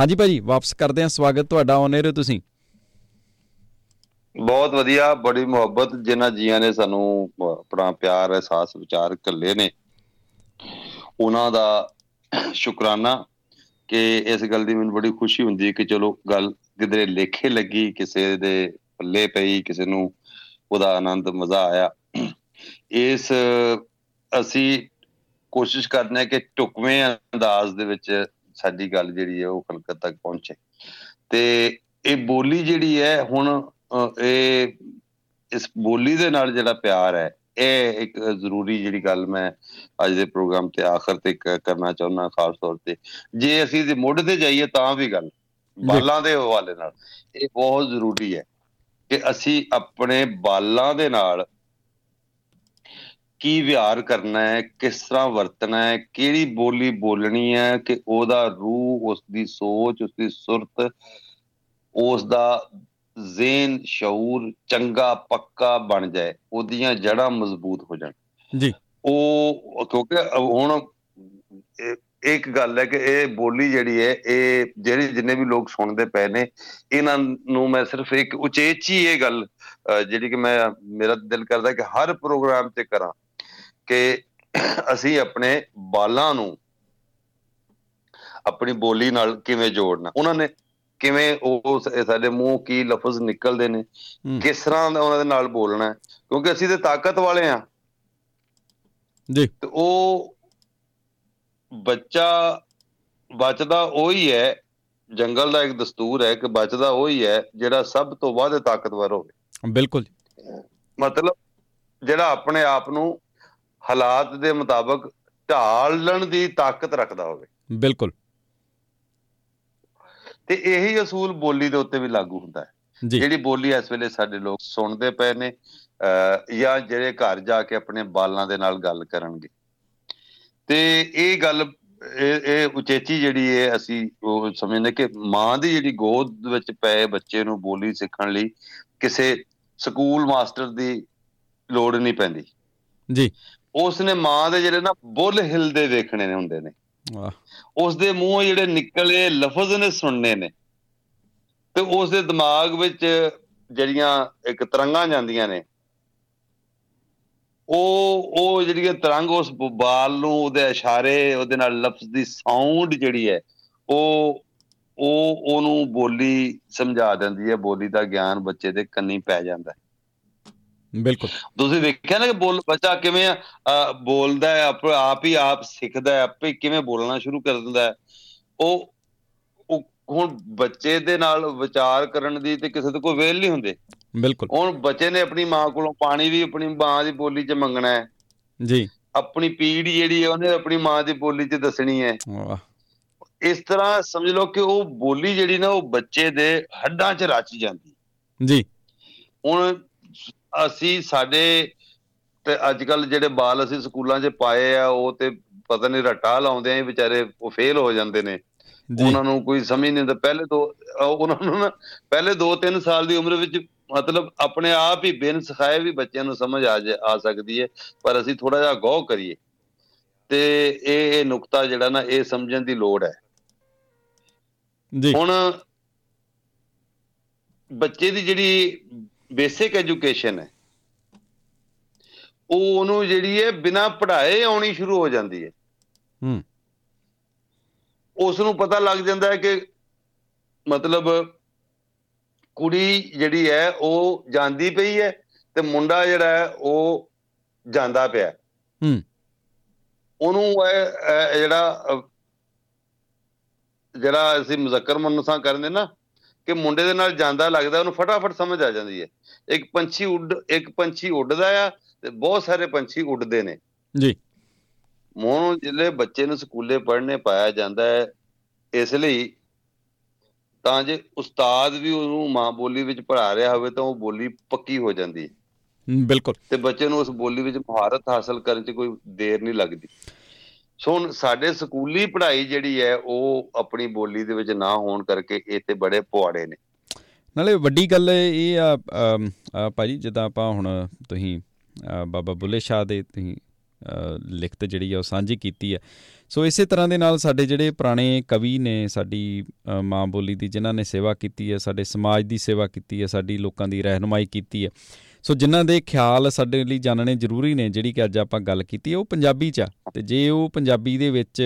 ਹਾਂਜੀ ਭਾਜੀ, ਵਾਪਸ ਕਰਦੇ ਹਾਂ ਸਵਾਗਤ ਤੁਹਾਡਾ ਆਨ 에ਅਰ ਤੁਸੀਂ। ਬਹੁਤ ਵਧੀਆ, ਬੜੀ ਮੁਹੱਬਤ ਜਿਨ੍ਹਾਂ ਜੀਆਂ ਨੇ ਸਾਨੂੰ ਆਪਣਾ ਪਿਆਰ, ਅਹਿਸਾਸ, ਵਿਚਾਰ ਕੱਲੇ ਨੇ। ਉਹਨਾਂ ਦਾ ਸ਼ੁਕਰਾਨਾ ਕਿ ਇਸ ਗੱਲ ਦੀ ਮੈਨੂੰ ਬੜੀ ਖੁਸ਼ੀ ਹੁੰਦੀ ਹੈ ਕਿ ਚਲੋ ਗੱਲ ਕਿਧਰੇ ਲੇਖੇ ਲੱਗੀ, ਕਿਸੇ ਦੇ ਪੱਲੇ ਪਈ, ਕਿਸੇ ਨੂੰ ਉਹਦਾ ਆਨੰਦ, ਮਜ਼ਾ ਆਇਆ। ਇਸ, ਅਸੀਂ ਕੋਸ਼ਿਸ਼ ਕਰਨੇ ਆ ਕਿ ਟੁਕਵੇਂ ਅੰਦਾਜ਼ ਦੇ ਵਿੱਚ ਸਾਡੀ ਗੱਲ ਜਿਹੜੀ ਹੈ ਉਹ ਖਲਕਤ ਤੱਕ ਪਹੁੰਚੇ। ਤੇ ਇਹ ਬੋਲੀ ਜਿਹੜੀ ਹੈ ਹੁਣ ਇਹ ਇਸ ਬੋਲੀ ਦੇ ਨਾਲ ਜਿਹੜਾ ਪਿਆਰ ਹੈ, ਇਹ ਇੱਕ ਜ਼ਰੂਰੀ ਜਿਹੜੀ ਗੱਲ ਮੈਂ ਅੱਜ ਦੇ ਪ੍ਰੋਗਰਾਮ ਤੇ ਆਖਰ ਤੇ ਕਰਨਾ ਚਾਹੁੰਦਾ, ਖਾਸ ਤੌਰ ਤੇ। ਜੇ ਅਸੀਂ ਦੇ ਮੁੱਢ ਤੇ ਜਾਈਏ ਤਾਂ ਵੀ ਗੱਲ, ਬਾਲਾਂ ਦੇ ਹਵਾਲੇ ਨਾਲ, ਇਹ ਬਹੁਤ ਜ਼ਰੂਰੀ ਹੈ ਕਿ ਅਸੀਂ ਆਪਣੇ ਬਾਲਾਂ ਦੇ ਨਾਲ ਕੀ ਵਿਹਾਰ ਕਰਨਾ ਹੈ ਕਿਸ ਤਰ੍ਹਾਂ ਵਰਤਣਾ ਹੈ ਕਿਹੜੀ ਬੋਲੀ ਬੋਲਣੀ ਹੈ ਕਿ ਉਹਦਾ ਰੂਹ ਉਸ ਦੀ ਸੋਚ ਉਸ ਦੀ ਸੁਰਤ ਉਸ ਦਾ ਜ਼ੇਨ ਸ਼ੌਰ ਚੰਗਾ ਪੱਕਾ ਬਣ ਜਾਏ ਉਹਦੀਆਂ ਜੜਾਂ ਮਜ਼ਬੂਤ ਹੋ ਜਾਣ। ਜੀ। ਉਹ ਕਿਉਂਕਿ ਹੁਣ ਇੱਕ ਗੱਲ ਹੈ ਕਿ ਇਹ ਬੋਲੀ ਜਿਹੜੀ ਹੈ ਇਹ ਜਿਹੜੇ ਜਿੰਨੇ ਵੀ ਲੋਕ ਸੁਣਦੇ ਪਏ ਨੇ ਇਹਨਾਂ ਨੂੰ ਮੈਂ ਸਿਰਫ ਇੱਕ ਉਚੇਚੀ ਇਹ ਗੱਲ ਜਿਹੜੀ ਕਿ ਮੈਂ ਮੇਰਾ ਦਿਲ ਕਰਦਾ ਕਿ ਹਰ ਪ੍ਰੋਗਰਾਮ ਤੇ ਕਰਾਂ। ਕਿ ਅਸੀਂ ਆਪਣੇ ਬਾਲਾਂ ਨੂੰ ਆਪਣੀ ਬੋਲੀ ਨਾਲ ਕਿਵੇਂ ਜੋੜਨਾ? ਉਹਨਾਂ ਨੇ ਕਿਵੇਂ ਉਹ ਸਾਡੇ ਮੂੰਹ ਕੀ ਲਫ਼ਜ਼ ਨਿਕਲਦੇ ਨੇ? ਕਿਸ ਤਰ੍ਹਾਂ ਉਹਨਾਂ ਦੇ ਨਾਲ ਬੋਲਣਾ ਕਿਉਂਕਿ ਅਸੀਂ ਤੇ ਤਾਕਤ ਵਾਲੇ ਆ ਜੀ। ਤੇ ਉਹ ਬੱਚਾ ਬਚਦਾ ਉਹੀ ਹੈ ਜੰਗਲ ਦਾ ਇੱਕ ਦਸਤੂਰ ਹੈ ਕਿ ਬਚਦਾ ਉਹੀ ਹੈ ਜਿਹੜਾ ਸਭ ਤੋਂ ਵੱਧ ਤਾਕਤਵਰ ਹੋਵੇ। ਬਿਲਕੁਲ ਮਤਲਬ ਜਿਹੜਾ ਆਪਣੇ ਆਪ ਨੂੰ ਹਾਲਾਤ ਦੇ ਮੁਤਾਬਕ ਢਾਲਣ ਦੀ ਤਾਕਤ ਰੱਖਦਾ ਹੋਵੇ। ਬਿਲਕੁਲ। ਤੇ ਇਹੀ ਅਸੂਲ ਬੋਲੀ ਦੇ ਉੱਤੇ ਵੀ ਲਾਗੂ ਹੁੰਦਾ ਹੈ। ਜਿਹੜੀ ਬੋਲੀ ਇਸ ਵੇਲੇ ਸਾਡੇ ਲੋਕ ਸੁਣਦੇ ਪਏ ਨੇ ਜਾਂ ਜਿਹੜੇ ਘਰ ਜਾ ਕੇ ਆਪਣੇ ਬਾਲਾਂ ਦੇ ਨਾਲ ਗੱਲ ਕਰਨਗੇ। ਤੇ ਇਹ ਗੱਲ ਇਹ ਉਚੇਚੀ ਜਿਹੜੀ ਹੈ ਅਸੀਂ ਉਹ ਸਮਝਦੇ ਕਿ ਮਾਂ ਦੀ ਜਿਹੜੀ ਗੋਦ ਵਿੱਚ ਪਏ ਬੱਚੇ ਨੂੰ ਬੋਲੀ ਸਿੱਖਣ ਲਈ ਕਿਸੇ ਸਕੂਲ ਮਾਸਟਰ ਦੀ ਲੋੜ ਨਹੀਂ ਪੈਂਦੀ। ਜੀ। ਉਸ ਨੇ ਮਾਂ ਦੇ ਜਿਹੜੇ ਨਾ ਬੁੱਲ ਹਿਲਦੇ ਵੇਖਣੇ ਨੇ ਹੁੰਦੇ ਨੇ। ਵਾਹ। ਉਸ ਦੇ ਮੂੰਹੋਂ ਜਿਹੜੇ ਨਿਕਲੇ ਲਫ਼ਜ਼ ਨੇ ਸੁਣਨੇ ਨੇ। ਤੇ ਉਸ ਦੇ ਦਿਮਾਗ ਵਿੱਚ ਜਿਹੜੀਆਂ ਇੱਕ ਤਰੰਗਾਂ ਜਾਂਦੀਆਂ ਨੇ ਉਹ ਉਹ ਜਿਹੜੀਆਂ ਤਰੰਗ ਉਸ ਬਾਲ ਨੂੰ ਉਹਦੇ ਇਸ਼ਾਰੇ ਉਹਦੇ ਨਾਲ ਲਫ਼ਜ਼ ਦੀ ਸਾਊਂਡ ਜਿਹੜੀ ਹੈ ਉਹ ਉਹ ਉਹਨੂੰ ਬੋਲੀ ਸਮਝਾ ਦਿੰਦੀ ਹੈ। ਬੋਲੀ ਦਾ ਗਿਆਨ ਬੱਚੇ ਦੇ ਕੰਨੀ ਪੈ ਜਾਂਦਾ ਬਿਲਕੁਲ। ਤੁਸੀਂ ਵੇਖਿਆ ਨਾ ਕਿ ਬੋਲ ਬੱਚਾ ਕਿਵੇਂ ਬੋਲਦਾ ਹੈ ਆਪ ਹੀ ਆਪ ਸਿੱਖਦਾ ਹੈ ਆਪੇ ਕਿਵੇਂ ਬੋਲਣਾ ਸ਼ੁਰੂ ਕਰ ਦਿੰਦਾ ਹੈ। ਉਹ ਹੁਣ ਬੱਚੇ ਦੇ ਨਾਲ ਵਿਚਾਰ ਕਰਨ ਦੀ ਤੇ ਕਿਸੇ ਦੇ ਕੋਈ ਵੇਲ ਨਹੀਂ ਹੁੰਦੇ। ਬਿਲਕੁਲ। ਹੁਣ ਬੱਚੇ ਨੇ ਆਪਣੀ ਮਾਂ ਕੋਲੋਂ ਪਾਣੀ ਵੀ ਆਪਣੀ ਮਾਂ ਦੀ ਬੋਲੀ 'ਚ ਮੰਗਣਾ ਹੈ। ਜੀ। ਆਪਣੀ ਪੀੜ ਜਿਹੜੀ ਹੈ ਉਹਨੇ ਆਪਣੀ ਮਾਂ ਦੀ ਬੋਲੀ 'ਚ ਦੱਸਣੀ ਹੈ। ਵਾਹ। ਇਸ ਤਰ੍ਹਾਂ ਸਮਝ ਲਓ ਕਿ ਉਹ ਬੋਲੀ ਜਿਹੜੀ ਨਾ ਉਹ ਬੱਚੇ ਦੇ ਹੱਡਾਂ 'ਚ ਰਚ ਜਾਂਦੀ। ਜੀ। ਹੁਣ ਅਸੀਂ ਸਾਡੇ ਤੇ ਅੱਜ ਕੱਲ ਜਿਹੜੇ ਬਾਲ ਅਸੀਂ ਸਕੂਲਾਂ 'ਚ ਪਾਏ ਆ ਉਹ ਤੇ ਪਤਾ ਨਹੀਂ ਰਟਾ ਲਾਉਂਦੇ ਆ ਵਿਚਾਰੇ ਉਹ ਫੇਲ ਹੋ ਜਾਂਦੇ ਨੇ। ਉਹਨਾਂ ਨੂੰ ਕੋਈ ਸਮਝ ਨਹੀਂ ਆਉਂਦਾ। ਪਹਿਲੇ ਤੋਂ ਉਹਨਾਂ ਨੂੰ ਨਾ ਪਹਿਲੇ 2-3 ਸਾਲ ਦੀ ਉਮਰ ਵਿੱਚ ਮਤਲਬ ਆਪਣੇ ਆਪ ਹੀ ਬਿਨ ਸਿਖਾਏ ਵੀ ਬੱਚਿਆਂ ਨੂੰ ਸਮਝ ਆ ਆ ਸਕਦੀ ਹੈ ਪਰ ਅਸੀਂ ਥੋੜਾ ਜਿਹਾ ਗੌਰ ਕਰੀਏ। ਤੇ ਇਹ ਇਹ ਨੁਕਤਾ ਜਿਹੜਾ ਨਾ ਇਹ ਸਮਝਣ ਦੀ ਲੋੜ ਹੈ। ਜੀ। ਹੁਣ ਬੱਚੇ ਦੀ ਜਿਹੜੀ ਬੇਸਿਕ ਐਜੂਕੇਸ਼ਨ ਹੈ। ਉਹ ਉਹਨੂੰ ਜਿਹੜੀ ਹੈ ਬਿਨਾ ਪੜ੍ਹਾਏ ਆਉਣੀ ਸ਼ੁਰੂ ਹੋ ਜਾਂਦੀ ਹੈ। ਹੂੰ। ਉਸ ਨੂੰ ਪਤਾ ਲੱਗ ਜਾਂਦਾ ਹੈ ਕਿ ਮਤਲਬ ਕੁੜੀ ਜਿਹੜੀ ਹੈ ਉਹ ਜਾਂਦੀ ਪਈ ਹੈ ਤੇ ਮੁੰਡਾ ਜਿਹੜਾ ਹੈ ਉਹ ਜਾਂਦਾ ਪਿਆ। ਹੂੰ। ਉਹਨੂੰ ਇਹ ਜਿਹੜਾ ਜਿਹੜਾ ਅਸੀਂ ਮੁਜ਼ੱਕਰ ਮੁਨਸਾ ਕਰਦੇ ਨਾ ਕਿ ਮੁੰਡੇ ਦੇ ਨਾਲ ਜਾਂਦਾ ਲੱਗਦਾ ਉਹਨੂੰ ਫਟਾਫਟ ਸਮਝ ਆ ਜਾਂਦੀ ਹੈ। ਇੱਕ ਪੰਛੀ ਉੱਡ ਇੱਕ ਪੰਛੀ ਉੱਡਦਾ ਆ ਤੇ ਬਹੁਤ ਸਾਰੇ ਪੰਛੀ ਉੱਡਦੇ ਨੇ। ਜੀ। ਮੋਹਨ ਜਿਹੜੇ ਬੱਚੇ ਨੂੰ ਸਕੂਲੇ ਪੜ੍ਹਨੇ ਪਾਇਆ ਜਾਂਦਾ ਹੈ ਇਸ ਲਈ ਤਾਂ ਜੇ ਉਸਤਾਦ ਵੀ ਉਹਨੂੰ ਮਾਂ ਬੋਲੀ ਵਿੱਚ ਪੜ੍ਹਾ ਰਿਹਾ ਹੋਵੇ ਤਾਂ ਉਹ ਬੋਲੀ ਪੱਕੀ ਹੋ ਜਾਂਦੀ ਹੈ। ਬਿਲਕੁਲ। ਤੇ ਬੱਚੇ ਨੂੰ ਉਸ ਬੋਲੀ ਵਿੱਚ ਮਹਾਰਤ ਹਾਸਲ ਕਰਨ 'ਚ ਕੋਈ ਦੇਰ ਨਹੀਂ ਲੱਗਦੀ। ਸੋ ਹੁਣ ਸਾਡੇ ਸਕੂਲੀ ਪੜ੍ਹਾਈ ਜਿਹੜੀ ਹੈ, ਉਹ ਆਪਣੀ ਬੋਲੀ ਦੇ ਵਿੱਚ ਨਾ ਹੋਣ ਕਰਕੇ ਇਹ ਤੇ ਬੜੇ ਪੁਆੜੇ ਨੇ। ਨਾਲੇ ਵੱਡੀ ਗੱਲ ਇਹ ਆ ਭਾਜੀ, ਜਿੱਦਾਂ ਆਪਾਂ ਹੁਣ ਤੁਸੀਂ ਬਾਬਾ ਬੁੱਲੇ ਸ਼ਾਹ ਦੇ ਤੁਸੀਂ ਲਿਖਤ ਜਿਹੜੀ ਆ, ਉਹ ਸਾਂਝੀ ਕੀਤੀ ਹੈ ਸੋ ਇਸੇ ਤਰ੍ਹਾਂ ਦੇ ਨਾਲ ਸਾਡੇ ਜਿਹੜੇ ਪੁਰਾਣੇ ਕਵੀ ਨੇ, ਸਾਡੀ ਮਾਂ ਬੋਲੀ ਦੀ, ਜਿਨ੍ਹਾਂ ਨੇ ਸੇਵਾ ਕੀਤੀ ਹੈ ਸਾਡੇ ਸਮਾਜ ਦੀ ਸੇਵਾ ਕੀਤੀ ਹੈ ਸਾਡੀ ਲੋਕਾਂ ਦੀ ਰਹਿਨਮਾਈ ਕੀਤੀ ਹੈ ਸੋ ਜਿਨ੍ਹਾਂ ਦੇ ਖਿਆਲ ਸਾਡੇ ਲਈ ਜਾਣਨੇ ਜ਼ਰੂਰੀ ਨੇ ਜਿਹੜੀ ਕਿ ਅੱਜ ਆਪਾਂ ਗੱਲ ਕੀਤੀ ਉਹ ਪੰਜਾਬੀ 'ਚ ਆ। ਤੇ ਜੇ ਉਹ ਪੰਜਾਬੀ ਦੇ ਵਿੱਚ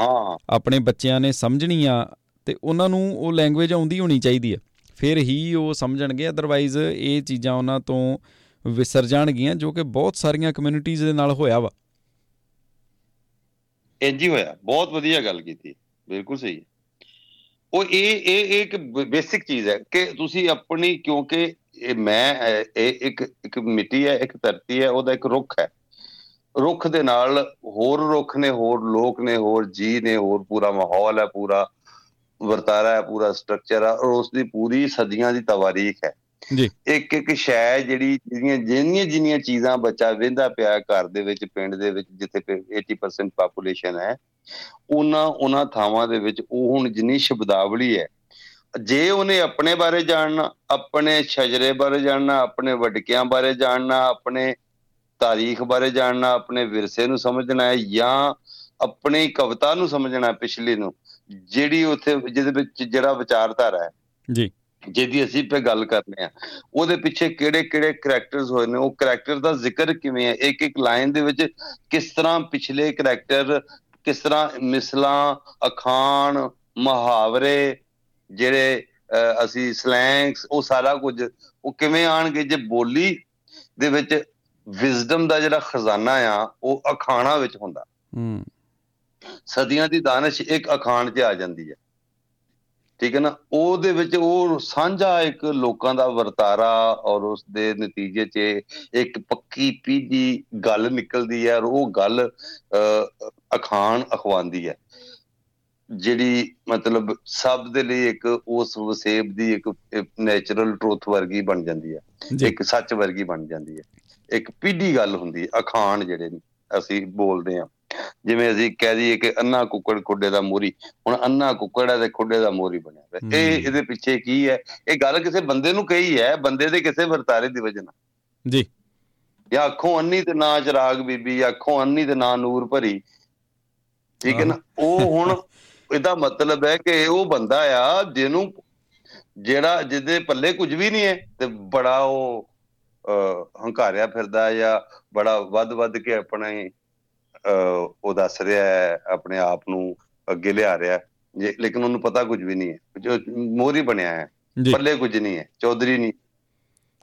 ਹਾਂ। ਆਪਣੇ ਬੱਚਿਆਂ ਨੇ ਸਮਝਣੀ ਆ ਤੇ ਉਹਨਾਂ ਨੂੰ ਉਹ ਲੈਂਗੁਏਜ ਆਉਂਦੀ ਹੋਣੀ ਚਾਹੀਦੀ ਹੈ ਫਿਰ ਹੀ ਉਹ ਸਮਝਣਗੇ ਅਦਰਵਾਈਜ਼ ਇਹ ਚੀਜ਼ਾਂ ਉਹਨਾਂ ਤੋਂ ਵਿਸਰ ਜਾਣਗੀਆਂ ਜੋ ਕਿ ਬਹੁਤ ਸਾਰੀਆਂ ਕਮਿਊਨਿਟੀਆਂ ਦੇ ਨਾਲ ਹੋਇਆ ਵਾ। ਇੰਜ ਹੋਇਆ। ਬਹੁਤ ਵਧੀਆ ਗੱਲ ਕੀਤੀ। ਬਿਲਕੁਲ ਸਹੀ। ਉਹ ਇਹ ਇਹ ਇੱਕ ਬੇਸਿਕ ਚੀਜ਼ ਹੈ ਕਿ ਤੁਸੀਂ ਆਪਣੀ ਕਿਉਂਕਿ ਇਹ ਮੈਂ ਇਹ ਇੱਕ ਇੱਕ ਮਿੱਟੀ ਹੈ ਇੱਕ ਧਰਤੀ ਹੈ ਉਹਦਾ ਇੱਕ ਰੁੱਖ ਹੈ। ਰੁੱਖ ਦੇ ਨਾਲ ਹੋਰ ਰੁੱਖ ਨੇ ਹੋਰ ਲੋਕ ਨੇ ਹੋਰ ਜੀ ਨੇ ਹੋਰ ਪੂਰਾ ਮਾਹੌਲ ਹੈ ਪੂਰਾ ਵਰਤਾਰਾ ਹੈ ਪੂਰਾ ਸਟਰਕਚਰ ਹੈ ਔਰ ਉਸ ਦੀ ਪੂਰੀ ਸਦੀਆਂ ਦੀ ਤਵਾਰੀਖ ਹੈ। ਜੀ। ਇੱਕ ਇੱਕ ਸ਼ੈ ਜਿਹੜੀ ਜਿਹੜੀਆਂ ਜਿੰਨੀਆਂ ਜਿੰਨੀਆਂ ਚੀਜ਼ਾਂ ਬੱਚਾ ਵੇਂਦਾ ਪਿਆ ਘਰ ਦੇ ਵਿੱਚ ਪਿੰਡ ਦੇ ਵਿੱਚ ਜਿੱਥੇ 80% ਪਾਪੂਲੇਸ਼ਨ ਹੈ ਉਹਨਾਂ ਉਹਨਾਂ ਥਾਵਾਂ ਦੇ ਵਿੱਚ ਉਹ ਹੁਣ ਜਿੰਨੀ ਸ਼ਬਦਾਵਲੀ ਹੈ ਜੇ ਉਹਨੇ ਆਪਣੇ ਬਾਰੇ ਜਾਣਨਾ ਆਪਣੇ ਸ਼ਜਰੇ ਬਾਰੇ ਜਾਣਨਾ ਆਪਣੇ ਵਡਕਿਆਂ ਬਾਰੇ ਜਾਣਨਾ ਆਪਣੇ ਤਾਰੀਖ ਬਾਰੇ ਜਾਣਨਾ ਆਪਣੇ ਵਿਰਸੇ ਨੂੰ ਸਮਝਣਾ ਹੈ ਜਾਂ ਆਪਣੀ ਕਵਿਤਾ ਨੂੰ ਸਮਝਣਾ ਪਿਛਲੀ ਨੂੰ ਜਿਹੜੀ ਉੱਥੇ ਜਿਹਦੇ ਵਿੱਚ ਜਿਹੜਾ ਵਿਚਾਰਧਾਰਾ ਹੈ। ਜੀ। ਜਿਹਦੀ ਅਸੀਂ ਪੇ ਗੱਲ ਕਰਨੇ ਆ। ਉਹਦੇ ਪਿੱਛੇ ਕਿਹੜੇ ਕਿਹੜੇ ਕੈਰੈਕਟਰਸ ਹੋਏ ਨੇ ਉਹ ਕੈਰੈਕਟਰ ਦਾ ਜ਼ਿਕਰ ਕਿਵੇਂ ਹੈ? ਇੱਕ ਇੱਕ ਲਾਈਨ ਦੇ ਵਿੱਚ ਕਿਸ ਤਰ੍ਹਾਂ ਪਿਛਲੇ ਕੈਰੈਕਟਰ ਕਿਸ ਤਰ੍ਹਾਂ ਮਿਸਲਾਂ ਅਖਾਣ ਮੁਹਾਵਰੇ ਜਿਹੜੇ ਅਸੀਂ ਸਲੈਂਗਸ ਉਹ ਸਾਰਾ ਕੁਝ ਉਹ ਕਿਵੇਂ ਆਣਗੇ? ਜੇ ਬੋਲੀ ਦੇ ਵਿੱਚ ਵਿਜ਼ਡਮ ਦਾ ਜਿਹੜਾ ਖਜ਼ਾਨਾ ਆ ਉਹ ਅਖਾਣਾ ਵਿੱਚ ਹੁੰਦਾ। ਹੂੰ। ਸਦੀਆਂ ਦੀ ਦਾਨਿਸ਼ ਇੱਕ ਅਖਾਣ 'ਚ ਆ ਜਾਂਦੀ ਹੈ। ਠੀਕ ਹੈ ਨਾ? ਉਹਦੇ ਵਿੱਚ ਉਹ ਸਾਂਝਾ ਇੱਕ ਲੋਕਾਂ ਦਾ ਵਰਤਾਰਾ ਔਰ ਉਸ ਦੇ ਨਤੀਜੇ 'ਚ ਇੱਕ ਪੱਕੀ ਪੀਜੀ ਗੱਲ ਨਿਕਲਦੀ ਹੈ ਔਰ ਉਹ ਗੱਲ ਅਖਾਣ ਅਖਵਾਉਂਦੀ ਹੈ। ਜਿਹੜੀ ਮਤਲਬ ਸਭ ਦੇ ਲਈ ਇੱਕ ਉਸ ਵਸੇਬ ਦੀ ਇੱਕ ਨੇਚਰਲ ਟਰੂਥ ਵਰਗੀ ਬਣ ਜਾਂਦੀ ਹੈ ਇੱਕ ਸੱਚ ਵਰਗੀ ਬਣ ਜਾਂਦੀ ਹੈ ਇੱਕ ਪੀਢੀ ਗੱਲ ਹੁੰਦੀ ਹੈ ਅਖਾਣ ਜਿਹੜੇ ਅਸੀਂ ਬੋਲਦੇ ਆ। ਜਿਵੇਂ ਅਸੀਂ ਕਹਿ ਦਈਏ ਕਿ ਅੰਨਾ ਕੁੱਕੜ ਖੁੱਡੇ ਦਾ ਮੋਰੀ ਹੁਣ ਅੰਨਾ ਕੁੱਕੜ ਹੈ ਤੇ ਖੁੱਡੇ ਦਾ ਮੋਰੀ ਬਣਿਆ ਇਹ ਇਹਦੇ ਪਿੱਛੇ ਕੀ ਹੈ ਇਹ ਗੱਲ ਕਿਸੇ ਬੰਦੇ ਨੂੰ ਕਹੀ ਹੈ ਬੰਦੇ ਦੇ ਕਿਸੇ ਵਰਤਾਰੇ ਦੀ ਵਜ੍ਹਾ ਨਾਲ। ਜੀ। ਜਾਂ ਅੱਖੋਂ ਅੰਨੀ ਤੇ ਨਾ ਚਰਾਗ ਬੀਬੀ ਅੱਖੋਂ ਅੰਨੀ ਤੇ ਨਾ ਨੂਰ ਭਰੀ। ਠੀਕ ਹੈ ਨਾ? ਉਹ ਹੁਣ ਇਹਦਾ ਮਤਲਬ ਹੈ ਕਿ ਉਹ ਬੰਦਾ ਆ ਜਿਹਨੂੰ ਜਿਹੜਾ ਜਿਹਦੇ ਪੱਲੇ ਕੁਝ ਵੀ ਨਹੀਂ ਹੈ ਤੇ ਬੜਾ ਉਹ ਹੰਕਾਰਿਆ ਫਿਰਦਾ ਜਾਂ ਬੜਾ ਵੱਧ ਵੱਧ ਕੇ ਆਪਣੇ ਉਹ ਦੱਸ ਰਿਹਾ ਹੈ ਆਪਣੇ ਆਪ ਨੂੰ ਅੱਗੇ ਲਿਆ ਰਿਹਾ ਜੇ ਲੇਕਿਨ ਉਹਨੂੰ ਪਤਾ ਕੁਝ ਵੀ ਨਹੀਂ ਹੈ। ਜੋ ਮੋਰੀ ਬਣਿਆ ਹੈ। ਪੱਲੇ ਕੁਝ ਨਹੀਂ ਹੈ। ਚੌਧਰੀ ਨਹੀਂ।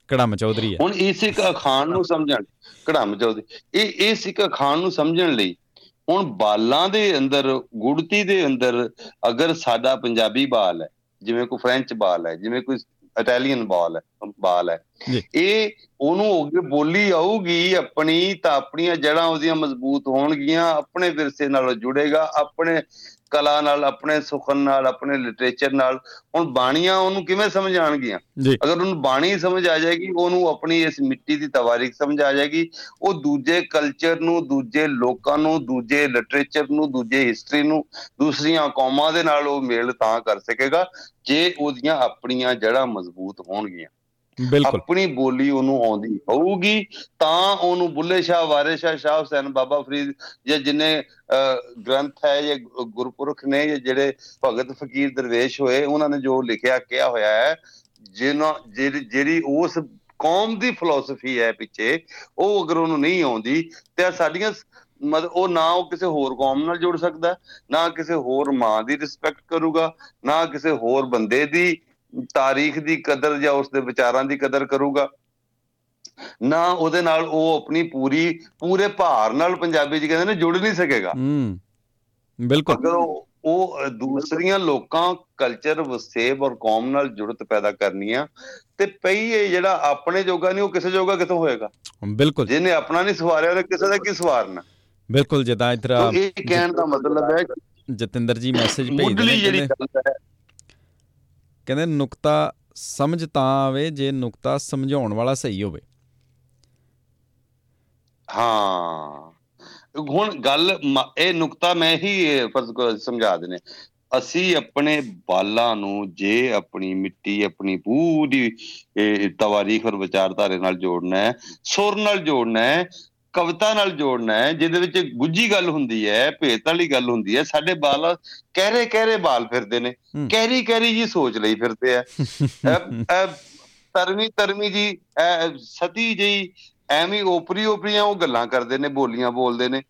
ਕੜਮ ਚੌਧਰੀ ਹੈ। ਹੁਣ ਇਸ ਇੱਕ ਅਖਾਨ ਨੂੰ ਸਮਝਣ ਕੜਮ ਚੌਧਰੀ ਇਹ ਇਸ ਇੱਕ ਅਖਾਨ ਨੂੰ ਸਮਝਣ ਲਈ ਹੁਣ ਬਾਲਾਂ ਦੇ ਅੰਦਰ ਗੁੜਤੀ ਦੇ ਅੰਦਰ ਅਗਰ ਸਾਡਾ ਪੰਜਾਬੀ ਬਾਲ ਹੈ ਜਿਵੇਂ ਕੋਈ ਫ੍ਰੈਂਚ ਬਾਲ ਹੈ ਜਿਵੇਂ ਕੋਈ ਇਟਾਲੀਅਨ ਬਾਲ ਹੈ ਬਾਲ ਹੈ ਇਹ ਉਹਨੂੰ ਅੱਗੇ ਬੋਲੀ ਆਊਗੀ ਆਪਣੀ ਤਾਂ ਆਪਣੀਆਂ ਜੜਾਂ ਉਹਦੀਆਂ ਮਜ਼ਬੂਤ ਹੋਣਗੀਆਂ ਆਪਣੇ ਵਿਰਸੇ ਨਾਲ ਜੁੜੇਗਾ ਆਪਣੇ ਕਲਾ ਨਾਲ ਆਪਣੇ ਸੁਖਨ ਨਾਲ ਆਪਣੇ ਲਿਟਰੇਚਰ ਨਾਲ ਹੁਣ ਬਾਣੀਆਂ ਉਹਨੂੰ ਕਿਵੇਂ ਸਮਝ ਆਣਗੀਆਂ ਅਗਰ ਉਹਨੂੰ ਬਾਣੀ ਸਮਝ ਆ ਜਾਏਗੀ ਉਹਨੂੰ ਆਪਣੀ ਇਸ ਮਿੱਟੀ ਦੀ ਤਵਾਰੀਖ ਸਮਝ ਆ ਜਾਏਗੀ ਉਹ ਦੂਜੇ ਕਲਚਰ ਨੂੰ ਦੂਜੇ ਲੋਕਾਂ ਨੂੰ ਦੂਜੇ ਲਿਟਰੇਚਰ ਨੂੰ ਦੂਜੇ ਹਿਸਟਰੀ ਨੂੰ ਦੂਸਰੀਆਂ ਕੌਮਾਂ ਦੇ ਨਾਲ ਉਹ ਮੇਲ ਤਾਂ ਕਰ ਸਕੇਗਾ ਜੇ ਉਹਦੀਆਂ ਆਪਣੀਆਂ ਜੜਾਂ ਮਜ਼ਬੂਤ ਹੋਣਗੀਆਂ। ਆਪਣੀ ਬੋਲੀ ਉਹਨੂੰ ਆਉਂਦੀ ਹੋਊਗੀ, ਤਾਂ ਉਹਨੂੰ ਬੁੱਲੇ ਸ਼ਾਹ, ਵਾਰਿਸ ਸ਼ਾਹ ਸ਼ਾਹ ਹੁਸੈਨ, ਬਾਬਾ ਫਰੀਦ ਜਾਂ ਜਿਨੇ ਗ੍ਰੰਥ ਹੈ ਜਾਂ ਗੁਰਪੁਰਖ ਨੇ ਜਿਹੜੇ ਭਗਤ ਫਕੀਰ ਦਰਵੇਸ਼ ਹੋਏ, ਉਹਨਾਂ ਨੇ ਜੋ ਲਿਖਿਆ, ਕਿਹਾ ਹੋਇਆ ਹੈ ਜਿਹਨਾਂ ਜਿਹੜੀ ਉਸ ਕੌਮ ਦੀ ਫਿਲਾਸਫੀ ਹੈ ਪਿੱਛੇ, ਉਹ ਅਗਰ ਉਹਨੂੰ ਨਹੀਂ ਆਉਂਦੀ, ਤੇ ਸਾਡੀਆਂ ਮਤਲਬ ਉਹ ਨਾ ਉਹ ਕਿਸੇ ਹੋਰ ਕੌਮ ਨਾਲ ਜੁੜ ਸਕਦਾ, ਨਾ ਕਿਸੇ ਹੋਰ ਮਾਂ ਦੀ ਰਿਸਪੈਕਟ ਕਰੂਗਾ, ਨਾ ਕਿਸੇ ਹੋਰ ਬੰਦੇ ਦੀ ਤਾਰੀਖ ਦੀ ਕਦਰ ਜਾਂ ਉਸ ਦੇ ਵਿਚਾਰਾਂ ਦੀ ਕਦਰ ਕਰੂਗਾ ਨਾ ਉਹਦੇ ਨਾਲ ਉਹ ਆਪਣੀ ਪੂਰੀ ਪੂਰੇ ਭਾਰ ਨਾਲ ਪੰਜਾਬੀ ਚ ਕਹਿੰਦੇ ਨੇ ਜੁੜ ਨਹੀਂ ਸਕੇਗਾ। ਹੂੰ ਬਿਲਕੁਲ। ਅਗਰ ਉਹ ਦੂਸਰੀਆਂ ਲੋਕਾਂ ਕਲਚਰ ਵਸੇਬ ਔਰ ਕੌਮ ਨਾਲ ਜੁੜਤ ਪੈਦਾ ਕਰਨੀਆਂ ਤੇ ਪਈ ਇਹ ਜਿਹੜਾ ਆਪਣੇ ਜੋਗਾ ਨਹੀਂ ਉਹ ਕਿਸੇ ਜੋਗਾ ਕਿਥੋਂ ਹੋਏਗਾ? ਬਿਲਕੁਲ। ਜਿਹਨੇ ਆਪਣਾ ਨਹੀਂ ਸਵਾਰਿਆ ਉਹ ਕਿਸੇ ਦਾ ਕੀ ਸਵਾਰਨਾ? ਬਿਲਕੁਲ ਜਦਾਂ ਇਤਰਾ ਇਹ ਕਹਿਣ ਦਾ ਮਤਲਬ ਹੈ ਜਤਿੰਦਰ ਜੀ ਮੈਸੇਜ ਭੇਜਦੇ ਨੇ ਜਿਹੜੀ ਗੱਲ ਹੈ ਕਹਿੰਦੇ ਨੁਕਤਾ ਸਮਝ ਤਾਂ ਆਵੇ ਜੇ ਨੁਕਤਾ ਸਮਝਾਉਣ ਵਾਲਾ ਸਹੀ ਹੋਵੇ। ਹਾਂ। ਹੁਣ ਗੱਲ ਇਹ ਨੁਕਤਾ ਮੈਂ ਹੀ ਫਰਜ਼ ਸਮਝਾ ਦੇਣੇ ਅਸੀਂ ਆਪਣੇ ਬਾਲਾਂ ਨੂੰ ਜੇ ਆਪਣੀ ਮਿੱਟੀ, ਆਪਣੀ ਪੂਰੀ ਤਵਾਰੀਖ ਔਰ ਵਿਚਾਰਧਾਰੇ ਨਾਲ ਜੋੜਨਾ ਹੈ, ਸੁਰ ਨਾਲ ਜੋੜਨਾ ਹੈ ਕਵਿਤਾ ਨਾਲ ਜੋੜਨਾ ਹੈ ਜਿਹਦੇ ਵਿੱਚ ਗੁੱਜੀ ਗੱਲ ਹੁੰਦੀ ਹੈ ਭੇਤ ਵਾਲੀ ਗੱਲ ਹੁੰਦੀ ਹੈ ਸਾਡੇ ਬਾਲ ਕਹਿਰੇ ਕਹਿਰੇ ਬਾਲ ਫਿਰਦੇ ਨੇ ਕਹਿਰੀ ਕਹਿਰੀ ਜੀ ਸੋਚ ਲਈ ਫਿਰਦੇ ਆ। ਤਰਵੀ ਤਰਵੀ ਜੀ ਸਤੀ ਜੀ ਐਵੇਂ ਓਪਰੀ ਓਪਰੀਆਂ ਉਹ ਗੱਲਾਂ ਕਰਦੇ ਨੇ ਬੋਲੀਆਂ ਬੋਲਦੇ ਨੇ।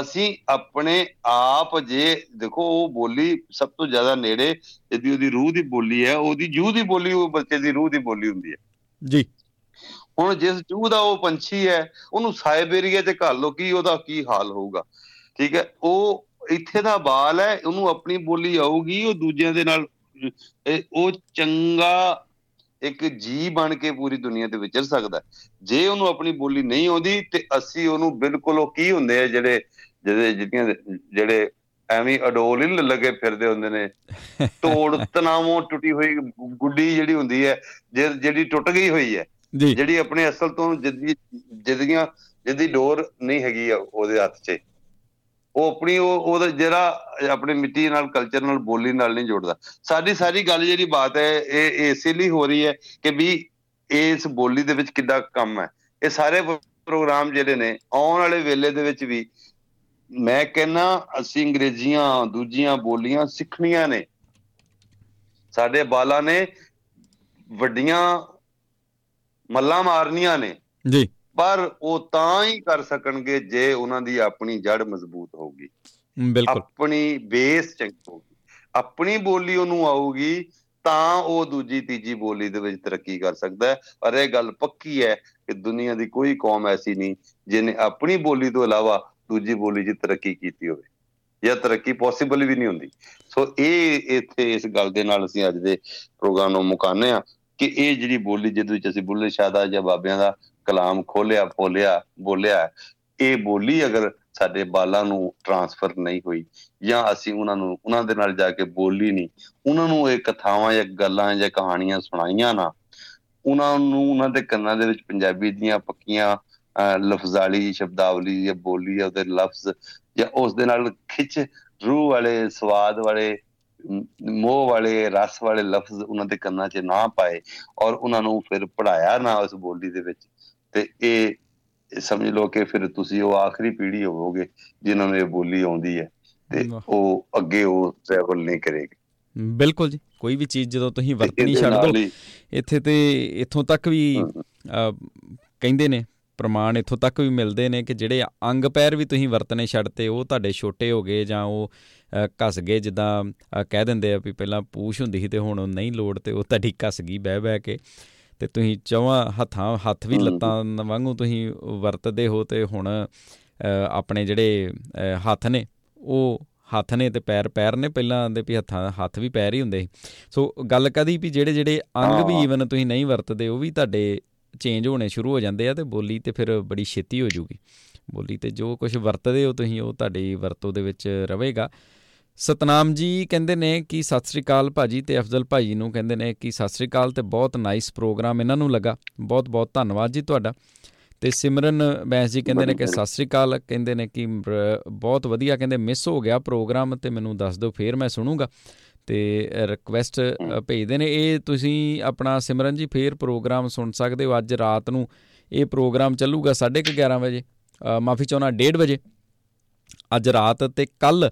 ਅਸੀਂ ਆਪਣੇ ਆਪ ਜੇ ਦੇਖੋ ਉਹ ਬੋਲੀ ਸਭ ਤੋਂ ਜ਼ਿਆਦਾ ਨੇੜੇ ਜਿਹਦੀ ਉਹਦੀ ਰੂਹ ਦੀ ਬੋਲੀ ਹੈ ਉਹਦੀ ਜੂਹ ਦੀ ਬੋਲੀ ਉਹ ਬੱਚੇ ਦੀ ਰੂਹ ਦੀ ਬੋਲੀ ਹੁੰਦੀ ਹੈ। ਜੀ। ਹੁਣ ਜਿਸ ਜੂਹ ਦਾ ਉਹ ਪੰਛੀ ਹੈ ਉਹਨੂੰ ਸਾਇਬੇਰੀਆ ਤੇ ਘੱਲ ਲੋ ਕੀ ਉਹਦਾ ਕੀ ਹਾਲ ਹੋਊਗਾ? ਠੀਕ ਹੈ ਉਹ ਇੱਥੇ ਦਾ ਬਾਲ ਹੈ ਉਹਨੂੰ ਆਪਣੀ ਬੋਲੀ ਆਊਗੀ ਉਹ ਦੂਜਿਆਂ ਦੇ ਨਾਲ ਉਹ ਚੰਗਾ ਇੱਕ ਜੀ ਬਣ ਕੇ ਪੂਰੀ ਦੁਨੀਆ ਤੇ ਵਿਚਰ ਸਕਦਾ ਜੇ ਉਹਨੂੰ ਆਪਣੀ ਬੋਲੀ ਨਹੀਂ ਆਉਂਦੀ ਤੇ ਅਸੀਂ ਉਹਨੂੰ ਬਿਲਕੁਲ ਉਹ ਕੀ ਹੁੰਦੇ ਆ ਜਿਹੜੇ ਜਿਹੜੇ ਜਿਹੜੀਆਂ ਜਿਹੜੇ ਐਵੇਂ ਅਡੋਲ ਹੀ ਲੱਗੇ ਫਿਰਦੇ ਹੁੰਦੇ ਨੇ ਤੋੜ ਤਨਾਵੋਂ ਟੁੱਟੀ ਹੋਈ ਗੁੱਡੀ ਜਿਹੜੀ ਹੁੰਦੀ ਹੈ ਜਿਹੜੀ ਟੁੱਟ ਗਈ ਹੋਈ ਹੈ ਜਿਹੜੀ ਆਪਣੇ ਅਸਲ ਤੋਂ ਜਿੱਦੀ ਜਿੱਦੀਆਂ ਜਿਹਦੀ ਡੋਰ ਨਹੀਂ ਹੈਗੀ ਉਹਦੇ ਹੱਥ 'ਚ। ਉਹ ਆਪਣੀ ਉਹ ਉਹਦਾ ਜਿਹੜਾ ਆਪਣੇ ਮਿੱਟੀ ਨਾਲ ਕਲਚਰ ਨਾਲ, ਬੋਲੀ ਨਾਲ ਨਹੀਂ ਜੁੜਦਾ। ਸਾਡੀ ਸਾਰੀ ਗੱਲ ਜਿਹੜੀ ਬਾਤ ਹੈ, ਇਹ ਇਸੇ ਲਈ ਹੋ ਰਹੀ ਹੈ ਕਿ ਵੀ ਇਸ ਬੋਲੀ ਦੇ ਵਿੱਚ ਕਿੱਦਾਂ ਕੰਮ ਹੈ। ਇਹ ਸਾਰੇ ਪ੍ਰੋਗਰਾਮ ਜਿਹੜੇ ਨੇ, ਆਉਣ ਵਾਲੇ ਵੇਲੇ ਦੇ ਵਿੱਚ ਵੀ ਮੈਂ ਕਹਿੰਨਾ ਅਸੀਂ ਅੰਗਰੇਜ਼ੀਆਂ, ਦੂਜੀਆਂ ਬੋਲੀਆਂ ਸਿੱਖਣੀਆਂ ਨੇ। ਸਾਡੇ ਬਾਲਾਂ ਨੇ ਵੱਡੀਆਂ ਮੱਲਾਂ ਮਾਰਨੀਆਂ ਨੇ। ਜੀ। ਪਰ ਉਹ ਤਾਂ ਹੀ ਕਰ ਸਕਣਗੇ ਜੇ ਉਹਨਾਂ ਦੀ ਆਪਣੀ ਜੜ ਮਜ਼ਬੂਤ ਹੋਊਗੀ। ਬਿਲਕੁਲ। ਆਪਣੀ ਬੇਸ ਚੰਗੀ ਹੋਊਗੀ। ਆਪਣੀ ਬੋਲੀ ਉਹਨੂੰ ਆਊਗੀ ਤਾਂ ਉਹ ਦੂਜੀ ਤੀਜੀ ਬੋਲੀ ਦੇ ਵਿੱਚ ਤਰੱਕੀ ਕਰ ਸਕਦਾ ਹੈ। ਔਰ ਇਹ ਗੱਲ ਪੱਕੀ ਹੈ ਕਿ ਦੁਨੀਆ ਦੀ ਕੋਈ ਕੌਮ ਐਸੀ ਨਹੀਂ ਜਿਹਨੇ ਆਪਣੀ ਬੋਲੀ ਤੋਂ ਇਲਾਵਾ ਦੂਜੀ ਬੋਲੀ 'ਚ ਤਰੱਕੀ ਕੀਤੀ ਹੋਵੇ। ਜਾਂ ਤਰੱਕੀ ਪੋਸੀਬਲ ਵੀ ਨਹੀਂ ਹੁੰਦੀ। ਸੋ ਇਹ ਇੱਥੇ ਇਸ ਗੱਲ ਦੇ ਨਾਲ ਅਸੀਂ ਅੱਜ ਦੇ ਪ੍ਰੋਗਰਾਮ ਨੂੰ ਮੁਕਾਨੇ ਆ ਕਿ ਇਹ ਜਿਹੜੀ ਬੋਲੀ ਜਿਹਦੇ ਵਿੱਚ ਅਸੀਂ ਬੁੱਲੇ ਸ਼ਾਹ ਦਾ ਜਾਂ ਬਾਬਿਆਂ ਦਾ ਕਲਾਮ ਖੋਲਿਆ ਫੋਲਿਆ ਬੋਲਿਆ ਇਹ ਬੋਲੀ ਅਗਰ ਸਾਡੇ ਬਾਲਾਂ ਨੂੰ ਟਰਾਂਸਫਰ ਨਹੀਂ ਹੋਈ ਜਾਂ ਅਸੀਂ ਉਹਨਾਂ ਨੂੰ, ਉਹਨਾਂ ਦੇ ਨਾਲ ਜਾ ਕੇ ਬੋਲੀ ਨਹੀਂ, ਉਹਨਾਂ ਨੂੰ ਇਹ ਕਥਾਵਾਂ ਜਾਂ ਗੱਲਾਂ ਜਾਂ ਕਹਾਣੀਆਂ ਸੁਣਾਈਆਂ ਨਾ, ਉਹਨਾਂ ਨੂੰ, ਉਹਨਾਂ ਦੇ ਕੰਨਾਂ ਦੇ ਵਿੱਚ ਪੰਜਾਬੀ ਦੀਆਂ ਪੱਕੀਆਂ ਲਫ਼ਜ਼ਾਲੀ ਸ਼ਬਦਾਵਲੀ ਜਾਂ ਬੋਲੀ ਉਹਦੇ ਲਫ਼ਜ਼ ਜਾਂ ਉਸ ਦੇ ਨਾਲ ਖਿੱਚ ਰੂਹ ਵਾਲੇ, ਸਵਾਦ ਵਾਲੇ ਮੋਹ ਵਾਲੇ ਰਸ ਵਾਲੇ ਲਫ਼ਜ਼ ਉਹਨਾਂ ਦੇ ਕੰਨਾਂ 'ਚ ਨਾ ਪਾਏ ਔਰ ਉਹਨਾਂ ਨੂੰ ਫਿਰ ਪੜਾਇਆ ਨਾ ਉਸ ਬੋਲੀ ਦੇ ਵਿੱਚ। ਤੇ ਇਹ ਸਮਝ ਲਓ ਕਿ ਫਿਰ ਤੁਸੀਂ ਉਹ ਆਖਰੀ ਪੀੜ੍ਹੀ ਹੋਵੋਗੇ ਜਿਨ੍ਹਾਂ ਨੂੰ ਇਹ ਬੋਲੀ ਆਉਂਦੀ ਹੈ ਤੇ ਉਹ ਅੱਗੇ ਉਹ ਟਰੈਵਲ ਨਹੀਂ ਕਰੇਗੀ। ਬਿਲਕੁਲ ਜੀ ਕੋਈ ਵੀ ਚੀਜ਼ ਜਦੋਂ ਤੁਸੀਂ ਵਰਤਣੀ ਛੱਡ ਦੋ ਇੱਥੇ ਤੇ ਇੱਥੋਂ ਤੱਕ ਵੀ ਕਹਿੰਦੇ ਨੇ ਪ੍ਰਮਾਣ ਇੱਥੋਂ ਤੱਕ ਵੀ ਮਿਲਦੇ ਨੇ ਕਿ ਜਿਹੜੇ ਅੰਗ ਪੈਰ ਵੀ ਤੁਸੀਂ ਵਰਤਨੇ ਛੱਡਤੇ ਉਹ ਤੁਹਾਡੇ ਛੋਟੇ ਹੋ ਗਏ ਜਾਂ ਉਹ ਘਸ ਗਏ ਜਿੱਦਾਂ ਕਹਿ ਦਿੰਦੇ ਆ ਵੀ ਪਹਿਲਾਂ ਪੂਛ ਹੁੰਦੀ ਸੀ ਤੇ ਹੁਣ ਨਹੀਂ ਲੋੜ ਤੇ ਉਹ ਤੁਹਾਡੀ ਘਸ ਗਈ ਬਹਿ ਬਹਿ ਕੇ। ਤੇ ਤੁਸੀਂ ਚੌਵਾਂ ਹੱਥਾਂ ਹੱਥ ਵੀ ਲੱਤਾਂ ਵਾਂਗੂ ਤੁਸੀਂ ਵਰਤਦੇ ਹੋ ਤੇ ਹੁਣ ਆਪਣੇ ਜਿਹੜੇ ਹੱਥ ਨੇ ਉਹ ਹੱਥ ਨੇ ਤੇ ਪੈਰ ਪੈਰ ਨੇ ਪਹਿਲਾਂ ਦੇ ਵੀ ਹੱਥਾਂ ਹੱਥ ਵੀ ਪੈਰ ਹੀ ਹੁੰਦੇ ਸੀ। ਸੋ ਗੱਲ ਕਦੀ ਵੀ ਜਿਹੜੇ ਜਿਹੜੇ ਅੰਗ ਵੀ ਈਵਨ ਤੁਸੀਂ ਨਹੀਂ ਵਰਤਦੇ ਉਹ ਵੀ ਤੁਹਾਡੇ ਚੇਂਜ ਹੋਣੇ ਸ਼ੁਰੂ ਹੋ ਜਾਂਦੇ ਆ ਤੇ ਬੋਲੀ ਤੇ ਫਿਰ ਬੜੀ ਛੇਤੀ ਹੋ ਜੂਗੀ। ਬੋਲੀ ਤੇ ਜੋ ਕੁਝ ਵਰਤਦੇ ਹੋ ਤੁਸੀਂ, ਉਹ ਤੁਹਾਡੀ ਵਰਤੋਂ ਦੇ ਵਿੱਚ ਰਹੇਗਾ। ਸਤਨਾਮ ਜੀ ਕਹਿੰਦੇ ਨੇ ਕਿ ਸਤਿ ਸ੍ਰੀ ਅਕਾਲ ਭਾਜੀ ਤੇ ਅਫਜ਼ਲ ਭਾਜੀ ਨੂੰ ਕਹਿੰਦੇ ਨੇ ਕਿ ਸਤਿ ਸ੍ਰੀ ਅਕਾਲ ਤੇ ਬਹੁਤ ਨਾਈਸ ਪ੍ਰੋਗਰਾਮ ਇਹਨਾਂ ਨੂੰ ਲੱਗਾ। ਬਹੁਤ ਬਹੁਤ ਧੰਨਵਾਦ ਜੀ ਤੁਹਾਡਾ। ਤੇ ਸਿਮਰਨ ਬੈਂਸ ਜੀ ਕਹਿੰਦੇ ਨੇ ਕਿ ਸਤਿ ਸ੍ਰੀ ਅਕਾਲ, ਕਹਿੰਦੇ ਨੇ ਕਿ ਬਹੁਤ ਵਧੀਆ, ਕਹਿੰਦੇ ਮਿਸ ਹੋ ਗਿਆ ਪ੍ਰੋਗਰਾਮ ਤੇ ਮੈਨੂੰ ਦੱਸ ਦਿਓ, ਫੇਰ ਮੈਂ ਸੁਣੂਗਾ। ਤੇ ਰਿਕਵੈਸਟ ਭੇਜਦੇ ਨੇ। ਇਹ ਤੁਸੀਂ ਆਪਣਾ ਸਿਮਰਨ ਜੀ ਫੇਰ ਪ੍ਰੋਗਰਾਮ ਸੁਣ ਸਕਦੇ ਹੋ। ਅੱਜ ਰਾਤ ਨੂੰ ਇਹ ਪ੍ਰੋਗਰਾਮ ਚੱਲੂਗਾ 11:30 ਵਜੇ। ਮਾਫੀ ਚਾਹਣਾ 1:30 ਵਜੇ। ਅੱਜ ਰਾਤ ਤੇ ਕੱਲ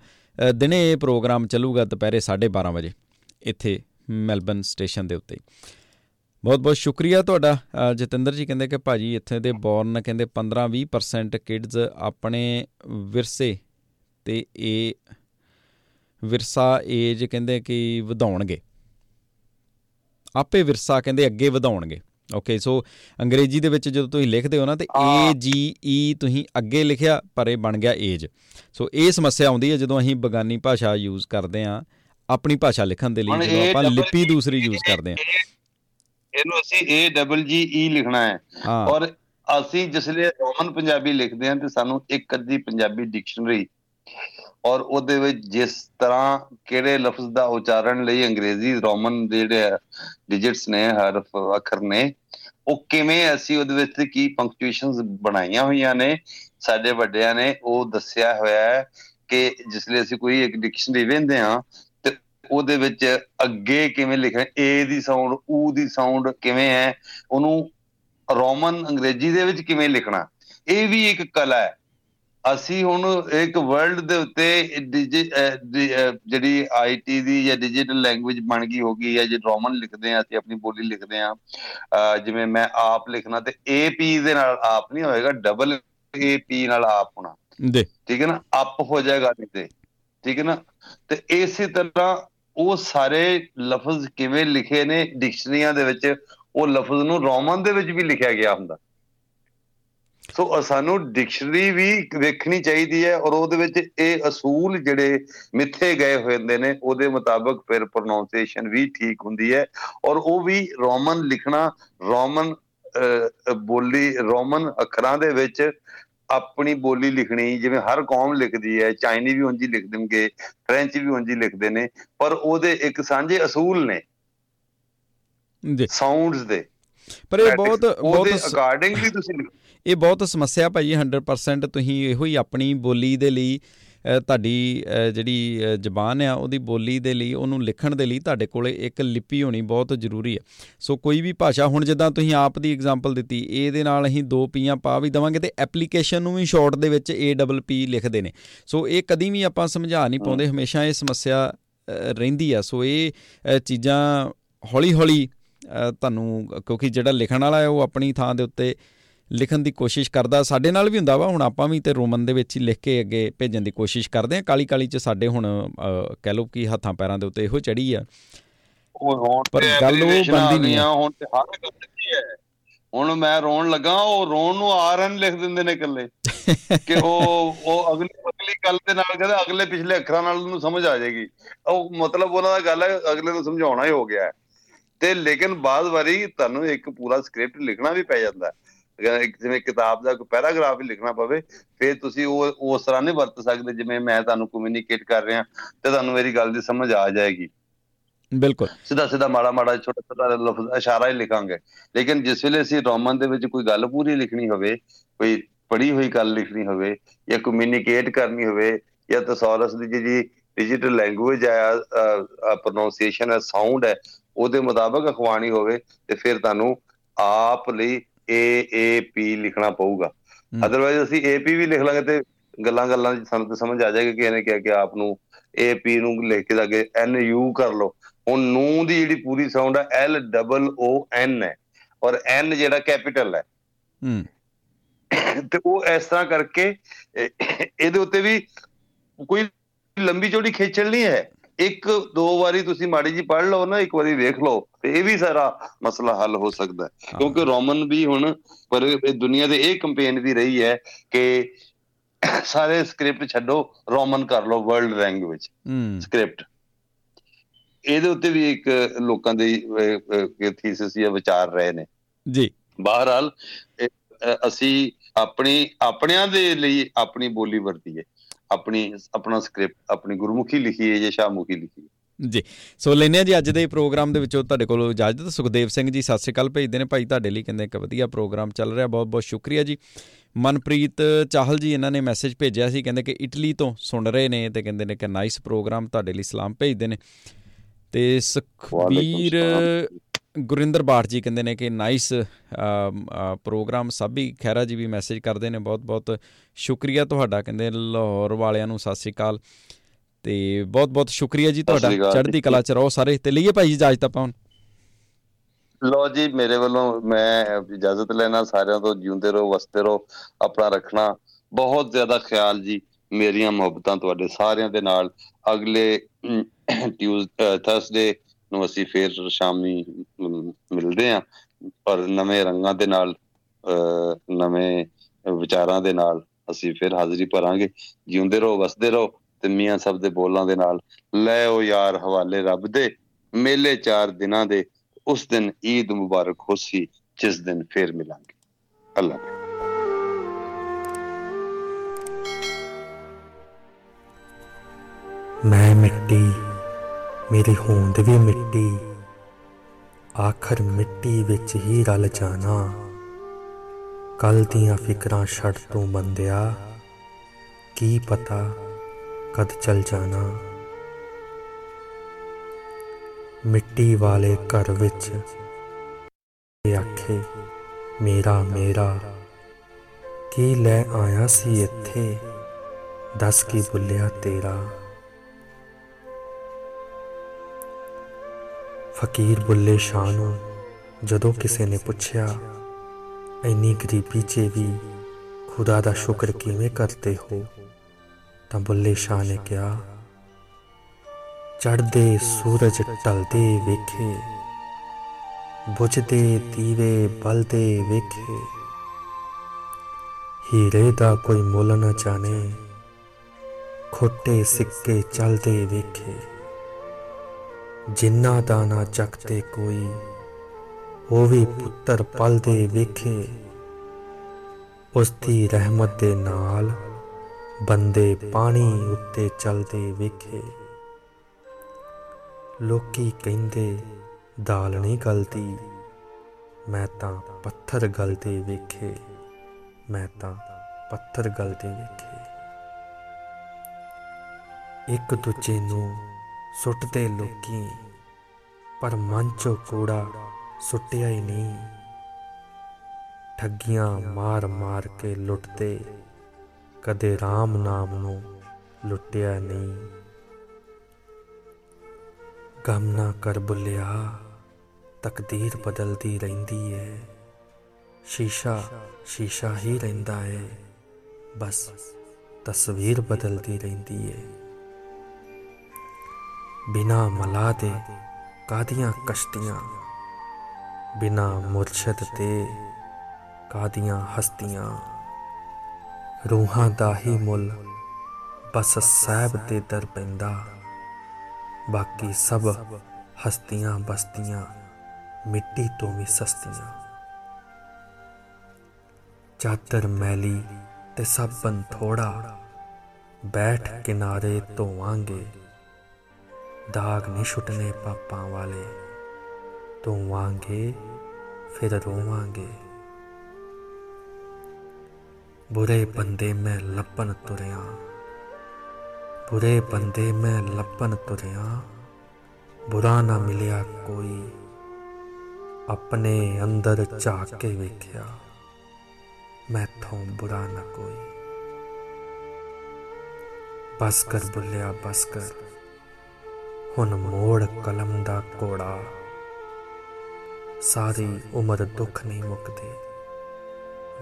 ਦਿਨੇ ਇਹ ਪ੍ਰੋਗਰਾਮ ਚੱਲੂਗਾ ਦੁਪਹਿਰੇ 12:30 ਵਜੇ ਇੱਥੇ ਮੈਲਬਨ ਸਟੇਸ਼ਨ ਦੇ ਉੱਤੇ। ਬਹੁਤ ਬਹੁਤ ਸ਼ੁਕਰੀਆ ਤੁਹਾਡਾ। ਜਤਿੰਦਰ ਜੀ ਕਹਿੰਦੇ ਕਿ ਭਾਜੀ ਇੱਥੇ ਦੇ ਬੌਰਨ ਕਹਿੰਦੇ 15-20% ਕਿਡਸ ਆਪਣੇ ਵਿਰਸੇ ਤੇ ਇਹ ਵਿਰਸਾ ਏਜ ਕਹਿੰਦੇ ਕਿ ਵਧਾਉਣਗੇ। ਆਪੇ ਵਿਰਸਾ ਕਹਿੰਦੇ ਅੱਗੇ ਵਧਾਉਣਗੇ। ਓਕੇ ਸੋ ਅੰਗਰੇਜ਼ੀ ਦੇ ਵਿੱਚ ਜਦੋਂ ਤੁਸੀਂ ਲਿਖਦੇ ਹੋ ਨਾ ਤੇ ਏ ਜੀ ਈ ਤੁਸੀਂ ਅੱਗੇ ਲਿਖਿਆ ਪਰ ਇਹ ਬਣ ਗਿਆ ਏਜ ਸੋ ਇਹ ਸਮੱਸਿਆ ਆਉਂਦੀ ਹੈ ਜਦੋਂ ਅਸੀਂ ਬਗਾਨੀ ਭਾਸ਼ਾ ਯੂਜ਼ ਕਰਦੇ ਆ ਆਪਣੀ ਭਾਸ਼ਾ ਲਿਖਣ ਦੇ ਲਈ ਜਦੋਂ ਆਪਾਂ ਲਿਪੀ ਦੂਸਰੀ ਯੂਜ਼ ਕਰਦੇ ਆ ਇਹਨੂੰ ਅਸੀਂ ਏ ਡਬਲ ਜੀ ਈ ਲਿਖਣਾ ਹੈ। ਔਰ ਅਸੀਂ ਜਿਸਲੇ ਰੋਮਨ ਪੰਜਾਬੀ ਲਿਖਦੇ ਹਾਂ ਤੇ ਸਾਨੂੰ ਇੱਕ ਅੱਧੀ ਪੰਜਾਬੀ ਡਿਕਸ਼ਨਰੀ ਔਰ ਉਹਦੇ ਵਿੱਚ ਜਿਸ ਤਰ੍ਹਾਂ ਕਿਹੜੇ ਲਫ਼ਜ਼ ਦਾ ਉਚਾਰਨ ਲਈ ਅੰਗਰੇਜ਼ੀ ਰੋਮਨ ਦੇ ਜਿਹੜੇ ਡਿਜਿਟਸ ਨੇ, ਹਰਫ, ਅੱਖਰ ਨੇ, ਉਹ ਕਿਵੇਂ ਅਸੀਂ ਉਹਦੇ ਵਿੱਚ ਕੀ ਪੰਕਚੁਏਸ਼ਨਸ ਬਣਾਈਆਂ ਹੋਈਆਂ ਨੇ, ਸਾਡੇ ਵੱਡਿਆਂ ਨੇ ਉਹ ਦੱਸਿਆ ਹੋਇਆ ਹੈ ਕਿ ਜਿਸ ਲਈ ਅਸੀਂ ਕੋਈ ਇੱਕ ਡਿਕਸ਼ਨਰੀ ਵੇਂਦੇ ਆ ਤੇ ਉਹਦੇ ਵਿੱਚ ਅੱਗੇ ਕਿਵੇਂ ਲਿਖਣਾ ਏ ਦੀ ਸਾਊਂਡ ਊ ਦੀ ਸਾਊਂਡ ਕਿਵੇਂ ਹੈ, ਉਹਨੂੰ ਰੋਮਨ ਅੰਗਰੇਜ਼ੀ ਦੇ ਵਿੱਚ ਕਿਵੇਂ ਲਿਖਣਾ, ਇਹ ਵੀ ਇੱਕ ਕਲਾ ਹੈ। ਅਸੀਂ ਹੁਣ ਇੱਕ ਵਰਲਡ ਦੇ ਉੱਤੇ ਜਿਹੜੀ ਆਈਟੀ ਦੀ ਜਾਂ ਡਿਜੀਟਲ ਲੈਂਗੁਏਜ ਬਣ ਗਈ ਹੋਗੀ ਹੈ ਜੇ ਰੋਮਨ ਲਿਖਦੇ ਆ ਅਸੀਂ ਆਪਣੀ ਬੋਲੀ ਲਿਖਦੇ ਆ ਜਿਵੇਂ ਮੈਂ ਆਪ ਲਿਖਣਾ ਤੇ ਏਪੀ ਦੇ ਨਾਲ ਆਪ ਨਹੀਂ ਹੋਏਗਾ ਡਬਲ ਏਪੀ ਨਾਲ ਆਪ ਹੋਣਾ। ਜੀ ਠੀਕ ਹੈ ਨਾ? ਅਪ ਹੋ ਜਾਏਗਾ ਕਿਤੇ ਠੀਕ ਹੈ ਨਾ? ਤੇ ਇਸੇ ਤਰ੍ਹਾਂ ਉਹ ਸਾਰੇ ਲਫ਼ਜ਼ ਕਿਵੇਂ ਲਿਖੇ ਨੇ ਡਿਕਸ਼ਨਰੀਆਂ ਦੇ ਵਿੱਚ ਉਹ ਲਫ਼ਜ਼ ਨੂੰ ਰੋਮਨ ਦੇ ਵਿੱਚ ਵੀ ਲਿਖਿਆ ਗਿਆ ਹੁੰਦਾ। ਸੋ ਸਾਨੂੰ ਡਿਕਸ਼ਨਰੀ ਵੀ ਵੇਖਣੀ ਚਾਹੀਦੀ ਹੈ ਔਰ ਉਹਦੇ ਵਿੱਚ ਇਹ ਅਸੂਲ ਜਿਹੜੇ ਮਿੱਥੇ ਗਏ ਹੋਏ ਹੁੰਦੇ ਨੇ ਉਹਦੇ ਮੁਤਾਬਕ ਫਿਰ ਪ੍ਰੋਨਾਂਸੀਏਸ਼ਨ ਵੀ ਠੀਕ ਹੁੰਦੀ ਹੈ ਔਰ ਉਹ ਵੀ ਰੋਮਨ ਲਿਖਣਾ ਰੋਮਨ ਬੋਲੀ ਰੋਮਨ ਅੱਖਰਾਂ ਦੇ ਵਿੱਚ ਆਪਣੀ ਬੋਲੀ ਲਿਖਣੀ ਜਿਵੇਂ ਹਰ ਕੌਮ ਲਿਖਦੀ ਹੈ ਚਾਈਨੀ ਵੀ ਉਂਝ ਹੀ ਲਿਖ ਦੇਣਗੇ ਫ੍ਰੈਂਚ ਵੀ ਉਂਝ ਹੀ ਲਿਖਦੇ ਨੇ ਪਰ ਉਹਦੇ ਇੱਕ ਸਾਂਝੇ ਅਸੂਲ ਨੇ ਜੀ ਸਾਊਂਡਸ ਦੇ ਪਰ ਇਹ ਬਹੁਤ ਬਹੁਤ ਅਕਾਰਡਿੰਗਲੀ ਤੁਸੀਂ ਲਿਖੋ। ਇਹ ਬਹੁਤ ਸਮੱਸਿਆ ਭਾਈ 100% ਤੁਸੀਂ ਇਹੋ ਹੀ ਆਪਣੀ ਬੋਲੀ ਦੇ ਲਈ ਤੁਹਾਡੀ ਜਿਹੜੀ ਜ਼ਬਾਨ ਆ ਉਹਦੀ ਬੋਲੀ ਦੇ ਲਈ ਉਹਨੂੰ ਲਿਖਣ ਦੇ ਲਈ ਤੁਹਾਡੇ ਕੋਲੇ ਇੱਕ ਲਿਪੀ ਹੋਣੀ ਬਹੁਤ ਜ਼ਰੂਰੀ ਹੈ। ਸੋ ਕੋਈ ਵੀ ਭਾਸ਼ਾ ਹੁਣ ਜਿੱਦਾਂ ਤੁਸੀਂ ਆਪ ਦੀ ਐਗਜ਼ਾਮਪਲ ਦਿੱਤੀ ਇਹਦੇ ਨਾਲ ਅਸੀਂ ਦੋ ਪੀਆਂ ਪਾ ਵੀ ਦਵਾਂਗੇ ਤੇ ਐਪਲੀਕੇਸ਼ਨ ਨੂੰ ਵੀ ਸ਼ਾਰਟ ਦੇ ਵਿੱਚ ਏ ਡਬਲ ਪੀ ਲਿਖਦੇ ਨੇ। ਸੋ ਇਹ ਕਦੀ ਵੀ ਆਪਾਂ ਸਮਝਾ ਨਹੀਂ ਪਾਉਂਦੇ ਹਮੇਸ਼ਾ ਇਹ ਸਮੱਸਿਆ ਰਹਿੰਦੀ ਆ। ਸੋ ਇਹ ਚੀਜ਼ਾਂ ਹੌਲੀ ਹੌਲੀ ਅ, ਤੁਹਾਨੂੰ ਕਿਉਂਕਿ ਜਿਹੜਾ ਲਿਖਣ ਵਾਲਾ ਹੈ ਉਹ ਆਪਣੀ ਥਾਂ ਦੇ ਉੱਤੇ ਲਿਖਣ ਦੀ ਕੋਸ਼ਿਸ਼ ਕਰਦਾ ਸਾਡੇ ਨਾਲ ਵੀ ਹੁੰਦਾ ਵਾ ਹੁਣ ਆਪਾਂ ਵੀ ਤੇ ਰੋਮਨ ਦੇ ਵਿੱਚ ਹੀ ਲਿਖ ਕੇ ਅੱਗੇ ਭੇਜਣ ਦੀ ਕੋਸ਼ਿਸ਼ ਕਰਦੇ ਆ ਕਾਲੀ ਕਾਲੀ ਚ ਸਾਡੇ ਹੁਣ ਕਹਿ ਲਓ ਕਿ ਹੱਥਾਂ ਪੈਰਾਂ ਦੇ ਉੱਤੇ ਇਹੋ ਚੜੀ ਆ। ਉਹ ਹੁਣ ਪਰ ਗੱਲ ਉਹ ਆ ਬਣਦੀ ਨਹੀਂ ਗਈਆਂ, ਹੁਣ ਤੇ ਹਰ ਇੱਕ ਕੀ ਹੈ। ਹੁਣ ਮੈਂ ਰੋਣ ਲੱਗਾ ਉਹ ਰੋਣ ਨੂੰ ਆਰਨ ਲਿਖ ਦਿੰਦੇ ਨੇ ਇਕੱਲੇ। ਕਿ ਉਹ ਉਹ ਅਗਲੀ ਅਗਲੀ ਗੱਲ ਦੇ ਨਾਲ ਕਹਿੰਦੇ ਅਗਲੇ ਪਿਛਲੇ ਅੱਖਰਾਂ ਨਾਲ ਉਹਨੂੰ ਸਮਝ ਆ ਜਾਏਗੀ। ਉਹ ਮਤਲਬ ਉਹਨਾਂ ਦਾ ਗੱਲ ਹੈ ਅਗਲੇ ਨੂੰ ਸਮਝਾਉਣਾ ਹੀ ਹੋ ਗਿਆ। ਤੇ ਲੇਕਿਨ ਬਾਅਦ ਵਾਰੀ ਤੁਹਾਨੂੰ ਇੱਕ ਪੂਰਾ ਸਕ੍ਰਿਪਟ ਲਿਖਣਾ ਵੀ ਪੈ ਜਾਂਦਾ। ਹੈ ਜਿਵੇਂ ਕਿਤਾਬ ਦਾ ਕੋਈ ਪੈਰਾਗ੍ਰਾਫ ਹੀ ਲਿਖਣਾ ਪਵੇ ਫਿਰ ਤੁਸੀਂ ਉਹ ਉਸ ਤਰ੍ਹਾਂ ਨਹੀਂ ਵਰਤ ਸਕਦੇ ਜਿਵੇਂ ਮੈਂ ਤੁਹਾਨੂੰ ਕਮਿਊਨੀਕੇਟ ਕਰ ਰਿਹਾ ਤੇ ਤੁਹਾਨੂੰ ਮੇਰੀ ਗੱਲ ਦੀ ਸਮਝ ਆ ਜਾਏਗੀ। ਬਿਲਕੁਲ। ਸਿੱਧਾ ਸਿੱਧਾ ਮਾੜਾ ਮਾੜਾ ਛੋਟਾ ਛੋਟਾ ਲਫ਼ਜ਼ ਇਸ਼ਾਰਾ ਹੀ ਲਿਖਾਂਗੇ। ਲੇਕਿਨ ਜਿਸ ਵੇਲੇ ਅਸੀਂ ਰੋਮਨ ਦੇ ਵਿੱਚ ਕੋਈ ਗੱਲ ਪੂਰੀ ਲਿਖਣੀ ਹੋਵੇ ਕੋਈ ਪੜ੍ਹੀ ਹੋਈ ਗੱਲ ਲਿਖਣੀ ਹੋਵੇ ਜਾਂ ਕਮਿਊਨੀਕੇਟ ਕਰਨੀ ਹੋਵੇ ਜਾਂ ਤਸੌਰਸ ਦੀ ਜਿਹੜੀ ਡਿਜੀਟਲ ਲੈਂਗੁਏਜ ਹੈ ਪ੍ਰੋਨਾਂਸੀਏਸ਼ਨ ਹੈ ਸਾਊਂਡ ਹੈ ਉਹਦੇ ਮੁਤਾਬਕ ਅਖਵਾਣੀ ਹੋਵੇ ਤੇ ਫਿਰ ਤੁਹਾਨੂੰ ਆਪ ਲਈ ਏ ਏ ਪੀ ਲਿਖਣਾ ਪਊਗਾ। ਹਮ। ਅਦਰਵਾਈਜ਼ ਅਸੀਂ ਏ ਪੀ ਵੀ ਲਿਖ ਲਾਂਗੇ ਤੇ ਗੱਲਾਂ ਗੱਲਾਂ 'ਚ ਸਾਨੂੰ ਤਾਂ ਸਮਝ ਆ ਜਾਏਗਾ ਕਿ ਇਹਨੇ ਕਿਹਾ ਕਿ ਆਪ ਨੂੰ ਏ ਪੀ ਨੂੰ ਲਿਖ ਕੇ ਲਾਗੇ ਐਨ ਯੂ ਕਰ ਲਓ। ਹੁਣ ਨੂੰ ਦੀ ਜਿਹੜੀ ਪੂਰੀ ਸਾਊਂਡ ਹੈ ਐਲ ਡਬਲ ਓ ਐਨ ਹੈ। ਔਰ ਐਨ ਜਿਹੜਾ ਕੈਪੀਟਲ ਹੈ। ਹੂੰ। ਤੇ ਉਹ ਇਸ ਤਰ੍ਹਾਂ ਕਰਕੇ ਇਹ- ਇਹਦੇ ਉੱਤੇ ਵੀ ਕੋਈ ਲੰਬੀ ਚੌੜੀ ਖੇਚਲ ਨਹੀਂ ਹੈ। ਇੱਕ ਦੋ ਵਾਰੀ ਤੁਸੀਂ ਮਾੜੀ ਜੀ ਪੜ੍ਹ ਲਓ ਨਾ ਇੱਕ ਵਾਰੀ ਵੇਖ ਲਓ ਤੇ ਇਹ ਵੀ ਸਾਰਾ ਮਸਲਾ ਹੱਲ ਹੋ ਸਕਦਾ ਹੈ। ਕਿਉਂਕਿ ਰੋਮਨ ਵੀ ਹੁਣ ਪਰ ਇਹ ਦੁਨੀਆ ਦੇ ਇਹ ਕੰਪੇਨ ਵੀ ਰਹੀ ਹੈ ਕਿ ਸਾਰੇ ਸਕ੍ਰਿਪਟ ਛੱਡੋ ਰੋਮਨ ਕਰ ਲਓ ਵਰਲਡ ਲੈਂਗੁਏਜ ਸਕ੍ਰਿਪਟ ਇਹਦੇ ਉੱਤੇ ਵੀ ਇੱਕ ਲੋਕਾਂ ਦੇ ਥੀਸਿਸ ਜਾਂ ਵਿਚਾਰ ਰਹੇ ਨੇ। ਜੀ। ਅ, ਅਸੀਂ ਆਪਣੀ ਆਪਣਿਆਂ ਦੇ ਲਈ ਆਪਣੀ ਬੋਲੀ ਵਰਤੀਏ। ਆਪਣੀ ਆਪਣਾ ਸਕ੍ਰਿਪਟ ਆਪਣੀ ਗੁਰਮੁਖੀ ਲਿਖੀਏ ਜਾਂ ਸ਼ਾਹਮੁਖੀ ਲਿਖੀਏ ਜੀ। ਸੋ ਲੈਨੇ ਜੀ ਅੱਜ ਦੇ ਪ੍ਰੋਗਰਾਮ ਦੇ ਵਿੱਚੋਂ ਤੁਹਾਡੇ ਕੋਲ ਇਜਾਜ਼ਤ। ਸੁਖਦੇਵ ਸਿੰਘ ਜੀ ਸਤਿ ਸ਼੍ਰੀ ਅਕਾਲ ਭੇਜਦੇ ਨੇ ਭਾਈ। ਤੁਹਾਡੇ ਲਈ ਕਹਿੰਦੇ ਇੱਕ ਵਧੀਆ ਪ੍ਰੋਗਰਾਮ ਚੱਲ ਰਿਹਾ। ਬਹੁਤ ਬਹੁਤ ਸ਼ੁਕਰੀਆ ਜੀ। ਮਨਪ੍ਰੀਤ ਚਾਹਲ ਜੀ ਇਹਨਾਂ ਨੇ ਮੈਸੇਜ ਭੇਜਿਆ ਸੀ। ਕਹਿੰਦੇ ਕਿ ਇਟਲੀ ਤੋਂ ਸੁਣ ਰਹੇ ਨੇ ਤੇ ਕਹਿੰਦੇ ਨੇ ਕਿ ਨਾਈਸ ਪ੍ਰੋਗਰਾਮ ਤੁਹਾਡੇ ਲਈ ਸਲਾਮ ਭੇਜਦੇ ਨੇ। ਤੇ ਸੁਖਬੀਰ ਗੁਰਿੰਦਰ ਬਾਠ ਜੀ ਕਹਿੰਦੇ ਨੇ ਕਿ ਨਾਈਸ ਪ੍ਰੋਗਰਾਮ ਸਾਬੀ ਖੈਰਾ ਜੀ ਵੀ ਮੈਸੇਜ ਕਰਦੇ ਨੇ ਬਹੁਤ ਬਹੁਤ ਸ਼ੁਕਰੀਆ ਤੁਹਾਡਾ ਕਹਿੰਦੇ ਲਾਹੌਰ ਵਾਲਿਆਂ ਨੂੰ ਸਤਿ ਸ਼੍ਰੀ ਅਕਾਲ। ਤੇ ਬਹੁਤ ਬਹੁਤ ਸ਼ੁਕਰੀਆ ਜੀ ਤੁਹਾਡਾ ਚੜ੍ਹਦੀ। ਕਲਾ ਚ ਰਹੋ ਸਾਰੇ ਤੇ ਲਈਏ ਭਾਈ ਇਜਾਜ਼ਤ ਆਪਾਂ ਹੁਣ। ਲੋ ਜੀ ਮੇਰੇ ਵੱਲੋਂ ਮੈਂ ਇਜਾਜ਼ਤ ਲੈਣਾ ਸਾਰਿਆਂ ਤੋਂ ਜਿਉਂਦੇ ਰਹੋ ਵਸਦੇ ਰਹੋ ਆਪਣਾ ਰੱਖਣਾ। ਬਹੁਤ ਜ਼ਿਆਦਾ ਖਿਆਲ ਜੀ ਮੇਰੀਆਂ ਮੁਹੱਬਤਾਂ ਤੁਹਾਡੇ ਸਾਰਿਆਂ ਦੇ ਨਾਲ। ਅਗਲੇ ਟਿਊਜ਼ ਥਰਸਡੇ ਨੂੰ ਅਸੀਂ ਫੇਰ ਸ਼ਾਮੀ ਅਮ, ਮਿਲਦੇ ਆਂ ਪਰ ਨਵੇਂ ਰੰਗਾਂ ਦੇ ਨਾਲ ਅਹ, ਨਵੇਂ ਵਿਚਾਰਾਂ ਦੇ ਨਾਲ ਅਸੀਂ ਫਿਰ ਹਾਜ਼ਰੀ ਭਰਾਂਗੇ। ਜਿਉਂਦੇ ਰਹੋ ਵਸਦੇ ਰਹੋ ਤੇ ਮੀਆਂ ਸਭ ਦੇ ਬੋਲਾਂ ਦੇ ਨਾਲ। ਲੈ ਉਹ ਯਾਰ ਹਵਾਲੇ ਰੱਬ ਦੇ ਮੇਲੇ ਚਾਰ ਦਿਨਾਂ ਦੇ ਉਸ ਦਿਨ ਈਦ ਮੁਬਾਰਕ ਹੋਸੀ ਜਿਸ ਦਿਨ ਫੇਰ ਮਿਲਾਂਗੇ। ਅੱਲਾਹ ਹਾਫਿਜ਼। ਮੈਂ ਮਿੱਟੀ ਮੇਰੀ ਹੋਂਦ ਵੀ ਮਿੱਟੀ। ਆਖਰ ਮਿੱਟੀ ਵਿੱਚ ਹੀ ਰਲ ਜਾਣਾ। ਕੱਲ ਦੀਆਂ ਫਿਕਰਾਂ ਛੱਡ ਤੂੰ ਬੰਦਿਆ ਕੀ ਪਤਾ ਕਦ ਚਲ ਜਾਣਾ। ਮਿੱਟੀ ਵਾਲੇ ਘਰ ਵਿੱਚ ਇਹ ਆਖੇ, ਮੇਰਾ ਮੇਰਾ, ਕੀ ਲੈ ਆਇਆ ਸੀ ਇੱਥੇ? ਦੱਸ ਕੀ ਬੁੱਲਿਆ ਤੇਰਾ? ਫਕੀਰ ਬੁੱਲੇ ਸ਼ਾਹ ਨੂੰ ਜਦੋਂ ਕਿਸੇ ਨੇ ਪੁੱਛਿਆ, ਇੰਨੀ ਗਰੀਬੀ 'ਚ ਵੀ ਖੁਦਾ ਦਾ ਸ਼ੁਕਰ ਕਿਵੇਂ ਕਰਦੇ ਹੋ? ਤਾਂ ਬੁੱਲੇ ਸ਼ਾਹ ਨੇ ਕਿਹਾ ਚੜਦੇ ਸੂਰਜ ਢਲਦੇ ਵੇਖੇ, ਬੁਝਦੇ ਦੀਵੇ ਬਲਦੇ ਵੇਖੇ। ਹੀਰੇ ਦਾ ਕੋਈ ਮੁੱਲ ਨਾ ਜਾਣੇ, ਖੋਟੇ ਸਿੱਕੇ ਚਲਦੇ ਵੇਖੇ। ਜਿੰਨਾ ਦਾ ਨਾ ਚੱਕਦੇ ਕੋਈ, ਉਹ ਵੀ ਪੁੱਤਰ ਪਲਦੇ ਵੇਖੇ। ਉਸ ਦੀ ਰਹਿਮਤ ਦੇ ਨਾਲ ਬੰਦੇ ਪਾਣੀ ਉੱਤੇ ਚਲਦੇ ਵੇਖੇ। ਲੋਕੀ ਕਹਿੰਦੇ, ਦਾਲ ਨਹੀਂ ਗਲਦੀ, ਮੈਂ ਤਾਂ ਪੱਥਰ ਗਲਦੇ ਵੇਖੇ, ਮੈਂ ਤਾਂ ਪੱਥਰ ਗਲਦੇ ਵੇਖੇ। ਇੱਕ ਦੂਜੇ ਨੂੰ ਸੁੱਟਦੇ ਲੋਕੀ, ਪਰ ਮਨ ਚੋਂ ਕੂੜਾ ਸੁੱਟਿਆ ਹੀ ਨਹੀਂ। ਠੱਗੀਆਂ ਮਾਰ ਮਾਰ ਕੇ ਲੁੱਟਦੇ, ਕਦੇ RAM ਨਾਮ ਨੂੰ ਲੁੱਟਿਆ ਨਹੀਂ। ਗਮ ਨਾ ਕਰ ਬੁਲਿਆ, ਤਕਦੀਰ ਬਦਲਦੀ ਰਹਿੰਦੀ ਹੈ ਸ਼ੀਸ਼ਾ ਸ਼ੀਸ਼ਾ ਹੀ ਰਹਿੰਦਾ ਹੈ ਬਸ ਤਸਵੀਰ ਬਦਲਦੀ ਰਹਿੰਦੀ ਹੈ ਬਿਨਾ ਮਲਾ ਦੇ ਕਾਦੀਆਂ ਕਸ਼ਤੀਆਂ? ਬਿਨਾ ਮੁਰਸ਼ਦ ਤੇ ਕਾਦੀਆਂ ਹਸਤੀਆਂ? ਰੂਹਾਂ ਦਾ ਹੀ ਮੁੱਲ ਬਸ ਸਹਿਬ ਤੇ ਦਰ ਪੈਂਦਾ। ਬਾਕੀ ਸਭ ਹਸਤੀਆਂ ਬਸਤੀਆਂ, ਮਿੱਟੀ ਤੋਂ ਵੀ ਸਸਤੀਆਂ। ਚਾਦਰ ਮੈਲੀ ਤੇ ਸਾਬਨ ਥੋੜਾ ਬੈਠ ਕਿਨਾਰੇ ਧੋਵਾਂਗੇ। ਦਾਗ ਨਹੀਂ ਛੁੱਟਨੇ ਪਾਪਾਂ ਵਾਲੇ। ਧੋਵਾਂਗੇ ਫਿਰ ਰੋਵਾਂਗੇ। ਬੁਰੇ ਬੰਦੇ ਮੈਂ ਲੱਪਨ ਤੁਰਿਆ। ਬੁਰੇ ਬੰਦੇ ਮੈਂ ਲੱਪਨ ਤੁਰਿਆ। ਬੁਰਾ ਨਾ ਮਿਲਿਆ ਕੋਈ, ਆਪਣੇ ਅੰਦਰ ਝਾਕ ਕੇ ਵੇਖਿਆ। ਮੈਥੋਂ ਬੁਰਾ ਨਾ ਕੋਈ। ਬਸ ਕਰ ਬੁੱਲਿਆ, ਬਸ ਕਰ। ਹੁਣ ਮੋੜ ਕਲਮ ਦਾ ਕੋੜਾ ਸਾਰੀ ਉਮਰ ਦੁੱਖ ਨਹੀਂ ਮੁੱਕਦੇ।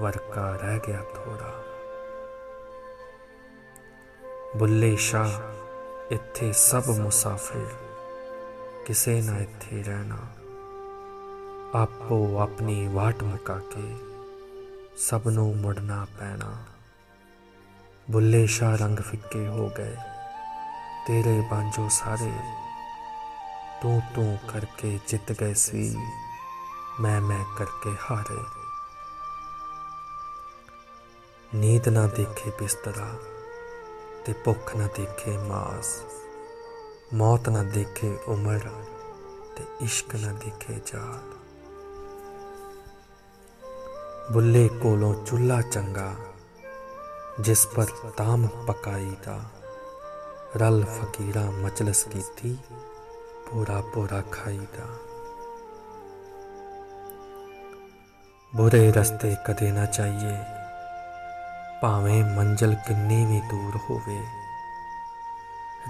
ਵਰਕਾ ਰਹਿ ਗਿਆ ਥੋੜਾ। ਬੁੱਲੇ ਸ਼ਾਹ, ਇੱਥੇ ਸਭ ਮੁਸਾਫਿਰ। ਕਿਸੇ ਨਾ ਇੱਥੇ ਰਹਿਣਾ। ਆਪੋ ਆਪਣੀ ਵਾਟ ਮੁਕਾ ਕੇ ਸਭ ਨੂੰ ਮੁੜਨਾ ਪੈਣਾ। ਬੁੱਲੇ ਸ਼ਾਹ ਰੰਗ ਫਿੱਕੇ ਹੋ ਗਏ। ਤੇਰੇ ਬਾਂਝੋ ਸਾਰੇ ਤੂੰ ਤੂੰ ਕਰਕੇ ਜਿੱਤ ਗਏ ਸੀ, ਮੈਂ ਮੈਂ ਕਰਕੇ ਹਾਰੇ। ਨੀਂਦ ਨਾ ਦੇਖੇ ਬਿਸਤਰਾ ਤੇ ਭੁੱਖ ਨਾ ਦੇਖੇ ਮਾਸ। ਮੌਤ ਨਾ ਦੇਖੇ ਉਮਰ ਤੇ ਇਸ਼ਕ ਨਾ ਦੇਖੇ ਜਾਲ। ਬੁੱਲੇ ਕੋਲੋਂ ਚੁੱਲਾ ਚੰਗਾ, ਜਿਸ ਪਰ ਤਾਮ ਪਕਾਈ ਦਾ ਰਲ ਫਕੀਰਾ ਮਜਲਸ ਕੀਤੀ ਪੂਰਾ ਪੂਰਾ ਖਾਈਦਾ ਬੁਰੇ ਰਸਤੇ ਕਦੇ ਨਾ ਚਾਹੀਏ ਭਾਵੇਂ ਮੰਜ਼ਲ ਕਿੰਨੀ ਵੀ ਦੂਰ ਹੋਵੇ।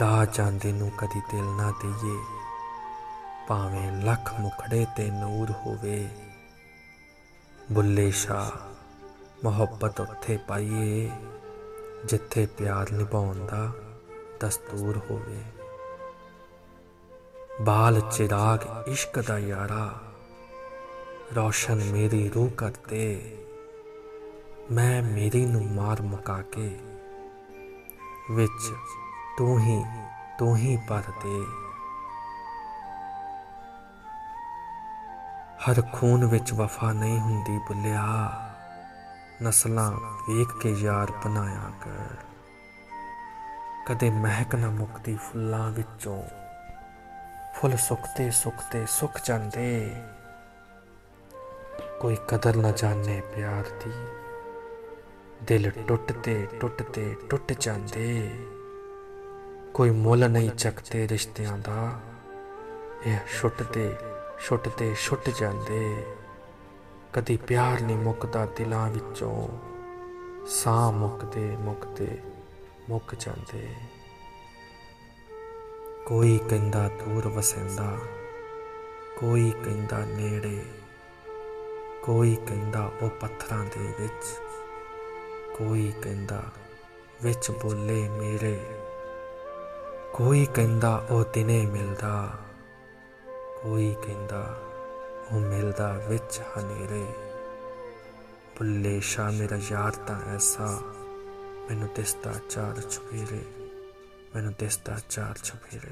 ਰਾਹ ਜਾਂਦੇ ਨੂੰ ਕਦੀ ਦਿਲ ਨਾ ਦਈਏ, ਭਾਵੇਂ ਲੱਖ ਮੁਖੜੇ ਤੇ ਨੂਰ ਹੋਵੇ। ਬੁੱਲੇ ਸ਼ਾ ਮੁਹੱਬਤ ਉੱਥੇ ਪਾਈਏ, ਜਿੱਥੇ ਪਿਆਰ ਨਿਭਾਉਣ ਦਾ ਦਸਤੂਰ ਹੋਵੇ। ਬਾਲ ਚਿਰਾਗ ਇਸ਼ਕ ਦਾ ਯਾਰਾ, ਰੌਸ਼ਨ ਮੇਰੀ ਰੂਹ ਕਰਤੇ ਮੈਂ ਮੇਰੀ ਨੂੰ ਮਾਰ ਮੁਕਾ ਕੇ, ਵਿੱਚ ਤੂੰ ਹੀ ਤੂੰ ਹੀ ਭਰ ਦੇ ਹਰ ਖੂਨ ਵਿੱਚ ਵਫਾ ਨਹੀਂ ਹੁੰਦੀ ਬੁੱਲਿਆ, ਨਸਲਾਂ ਵੇਖ ਕੇ ਯਾਰ ਬਣਾਇਆ ਕਰ। ਕਦੇ ਮਹਿਕ ਨਾ ਮੁਕਦੀ ਫੁੱਲਾਂ ਵਿੱਚੋਂ। ਫੁੱਲ ਸੁੱਕਦੇ ਸੁੱਕਦੇ ਸੁੱਕ ਜਾਂਦੇ। ਕੋਈ ਕਦਰ ਨਾ ਜਾਣੇ ਪਿਆਰ ਦੀ। ਦਿਲ ਟੁੱਟਦੇ ਟੁੱਟਦੇ ਟੁੱਟ ਜਾਂਦੇ। ਕੋਈ ਮੁੱਲ ਨਹੀਂ ਚੱਕਦੇ ਰਿਸ਼ਤਿਆਂ ਦਾ। ਇਹ ਛੁੱਟਦੇ ਛੁੱਟਦੇ ਛੁੱਟ ਜਾਂਦੇ। ਕਦੀ ਪਿਆਰ ਨਹੀਂ ਮੁੱਕਦਾ ਦਿਲਾਂ ਵਿੱਚੋਂ। ਸਾਹ ਮੁੱਕਦੇ ਮੁੱਕਦੇ ਮੁੱਕ ਜਾਂਦੇ। ਕੋਈ ਕਹਿੰਦਾ ਦੂਰ ਵਸੈਂਦਾ, ਕੋਈ ਕਹਿੰਦਾ ਨੇੜੇ, ਕੋਈ ਕਹਿੰਦਾ ਉਹ ਪੱਥਰਾਂ ਦੇ ਵਿੱਚ, ਕੋਈ ਕਹਿੰਦਾ ਵਿੱਚ ਬੋਲੇ ਮੇਰੇ, ਕੋਈ ਕਹਿੰਦਾ ਉਹ ਦਿਨੇ ਮਿਲਦਾ, ਕੋਈ ਕਹਿੰਦਾ ਉਹ ਮਿਲਦਾ ਵਿੱਚ ਹਨੇਰੇ। ਬੁੱਲੇ ਸ਼ਾ ਮੇਰਾ ਯਾਰ ਤਾਂ ਐਸਾ, ਮੈਨੂੰ ਦਿਸਦਾ ਚਾਰ ਚੁਫੇਰੇ। ਮੈਨੂੰ ਦਿਸਦਾ ਚਾਰ ਚੁਫੇਰੇ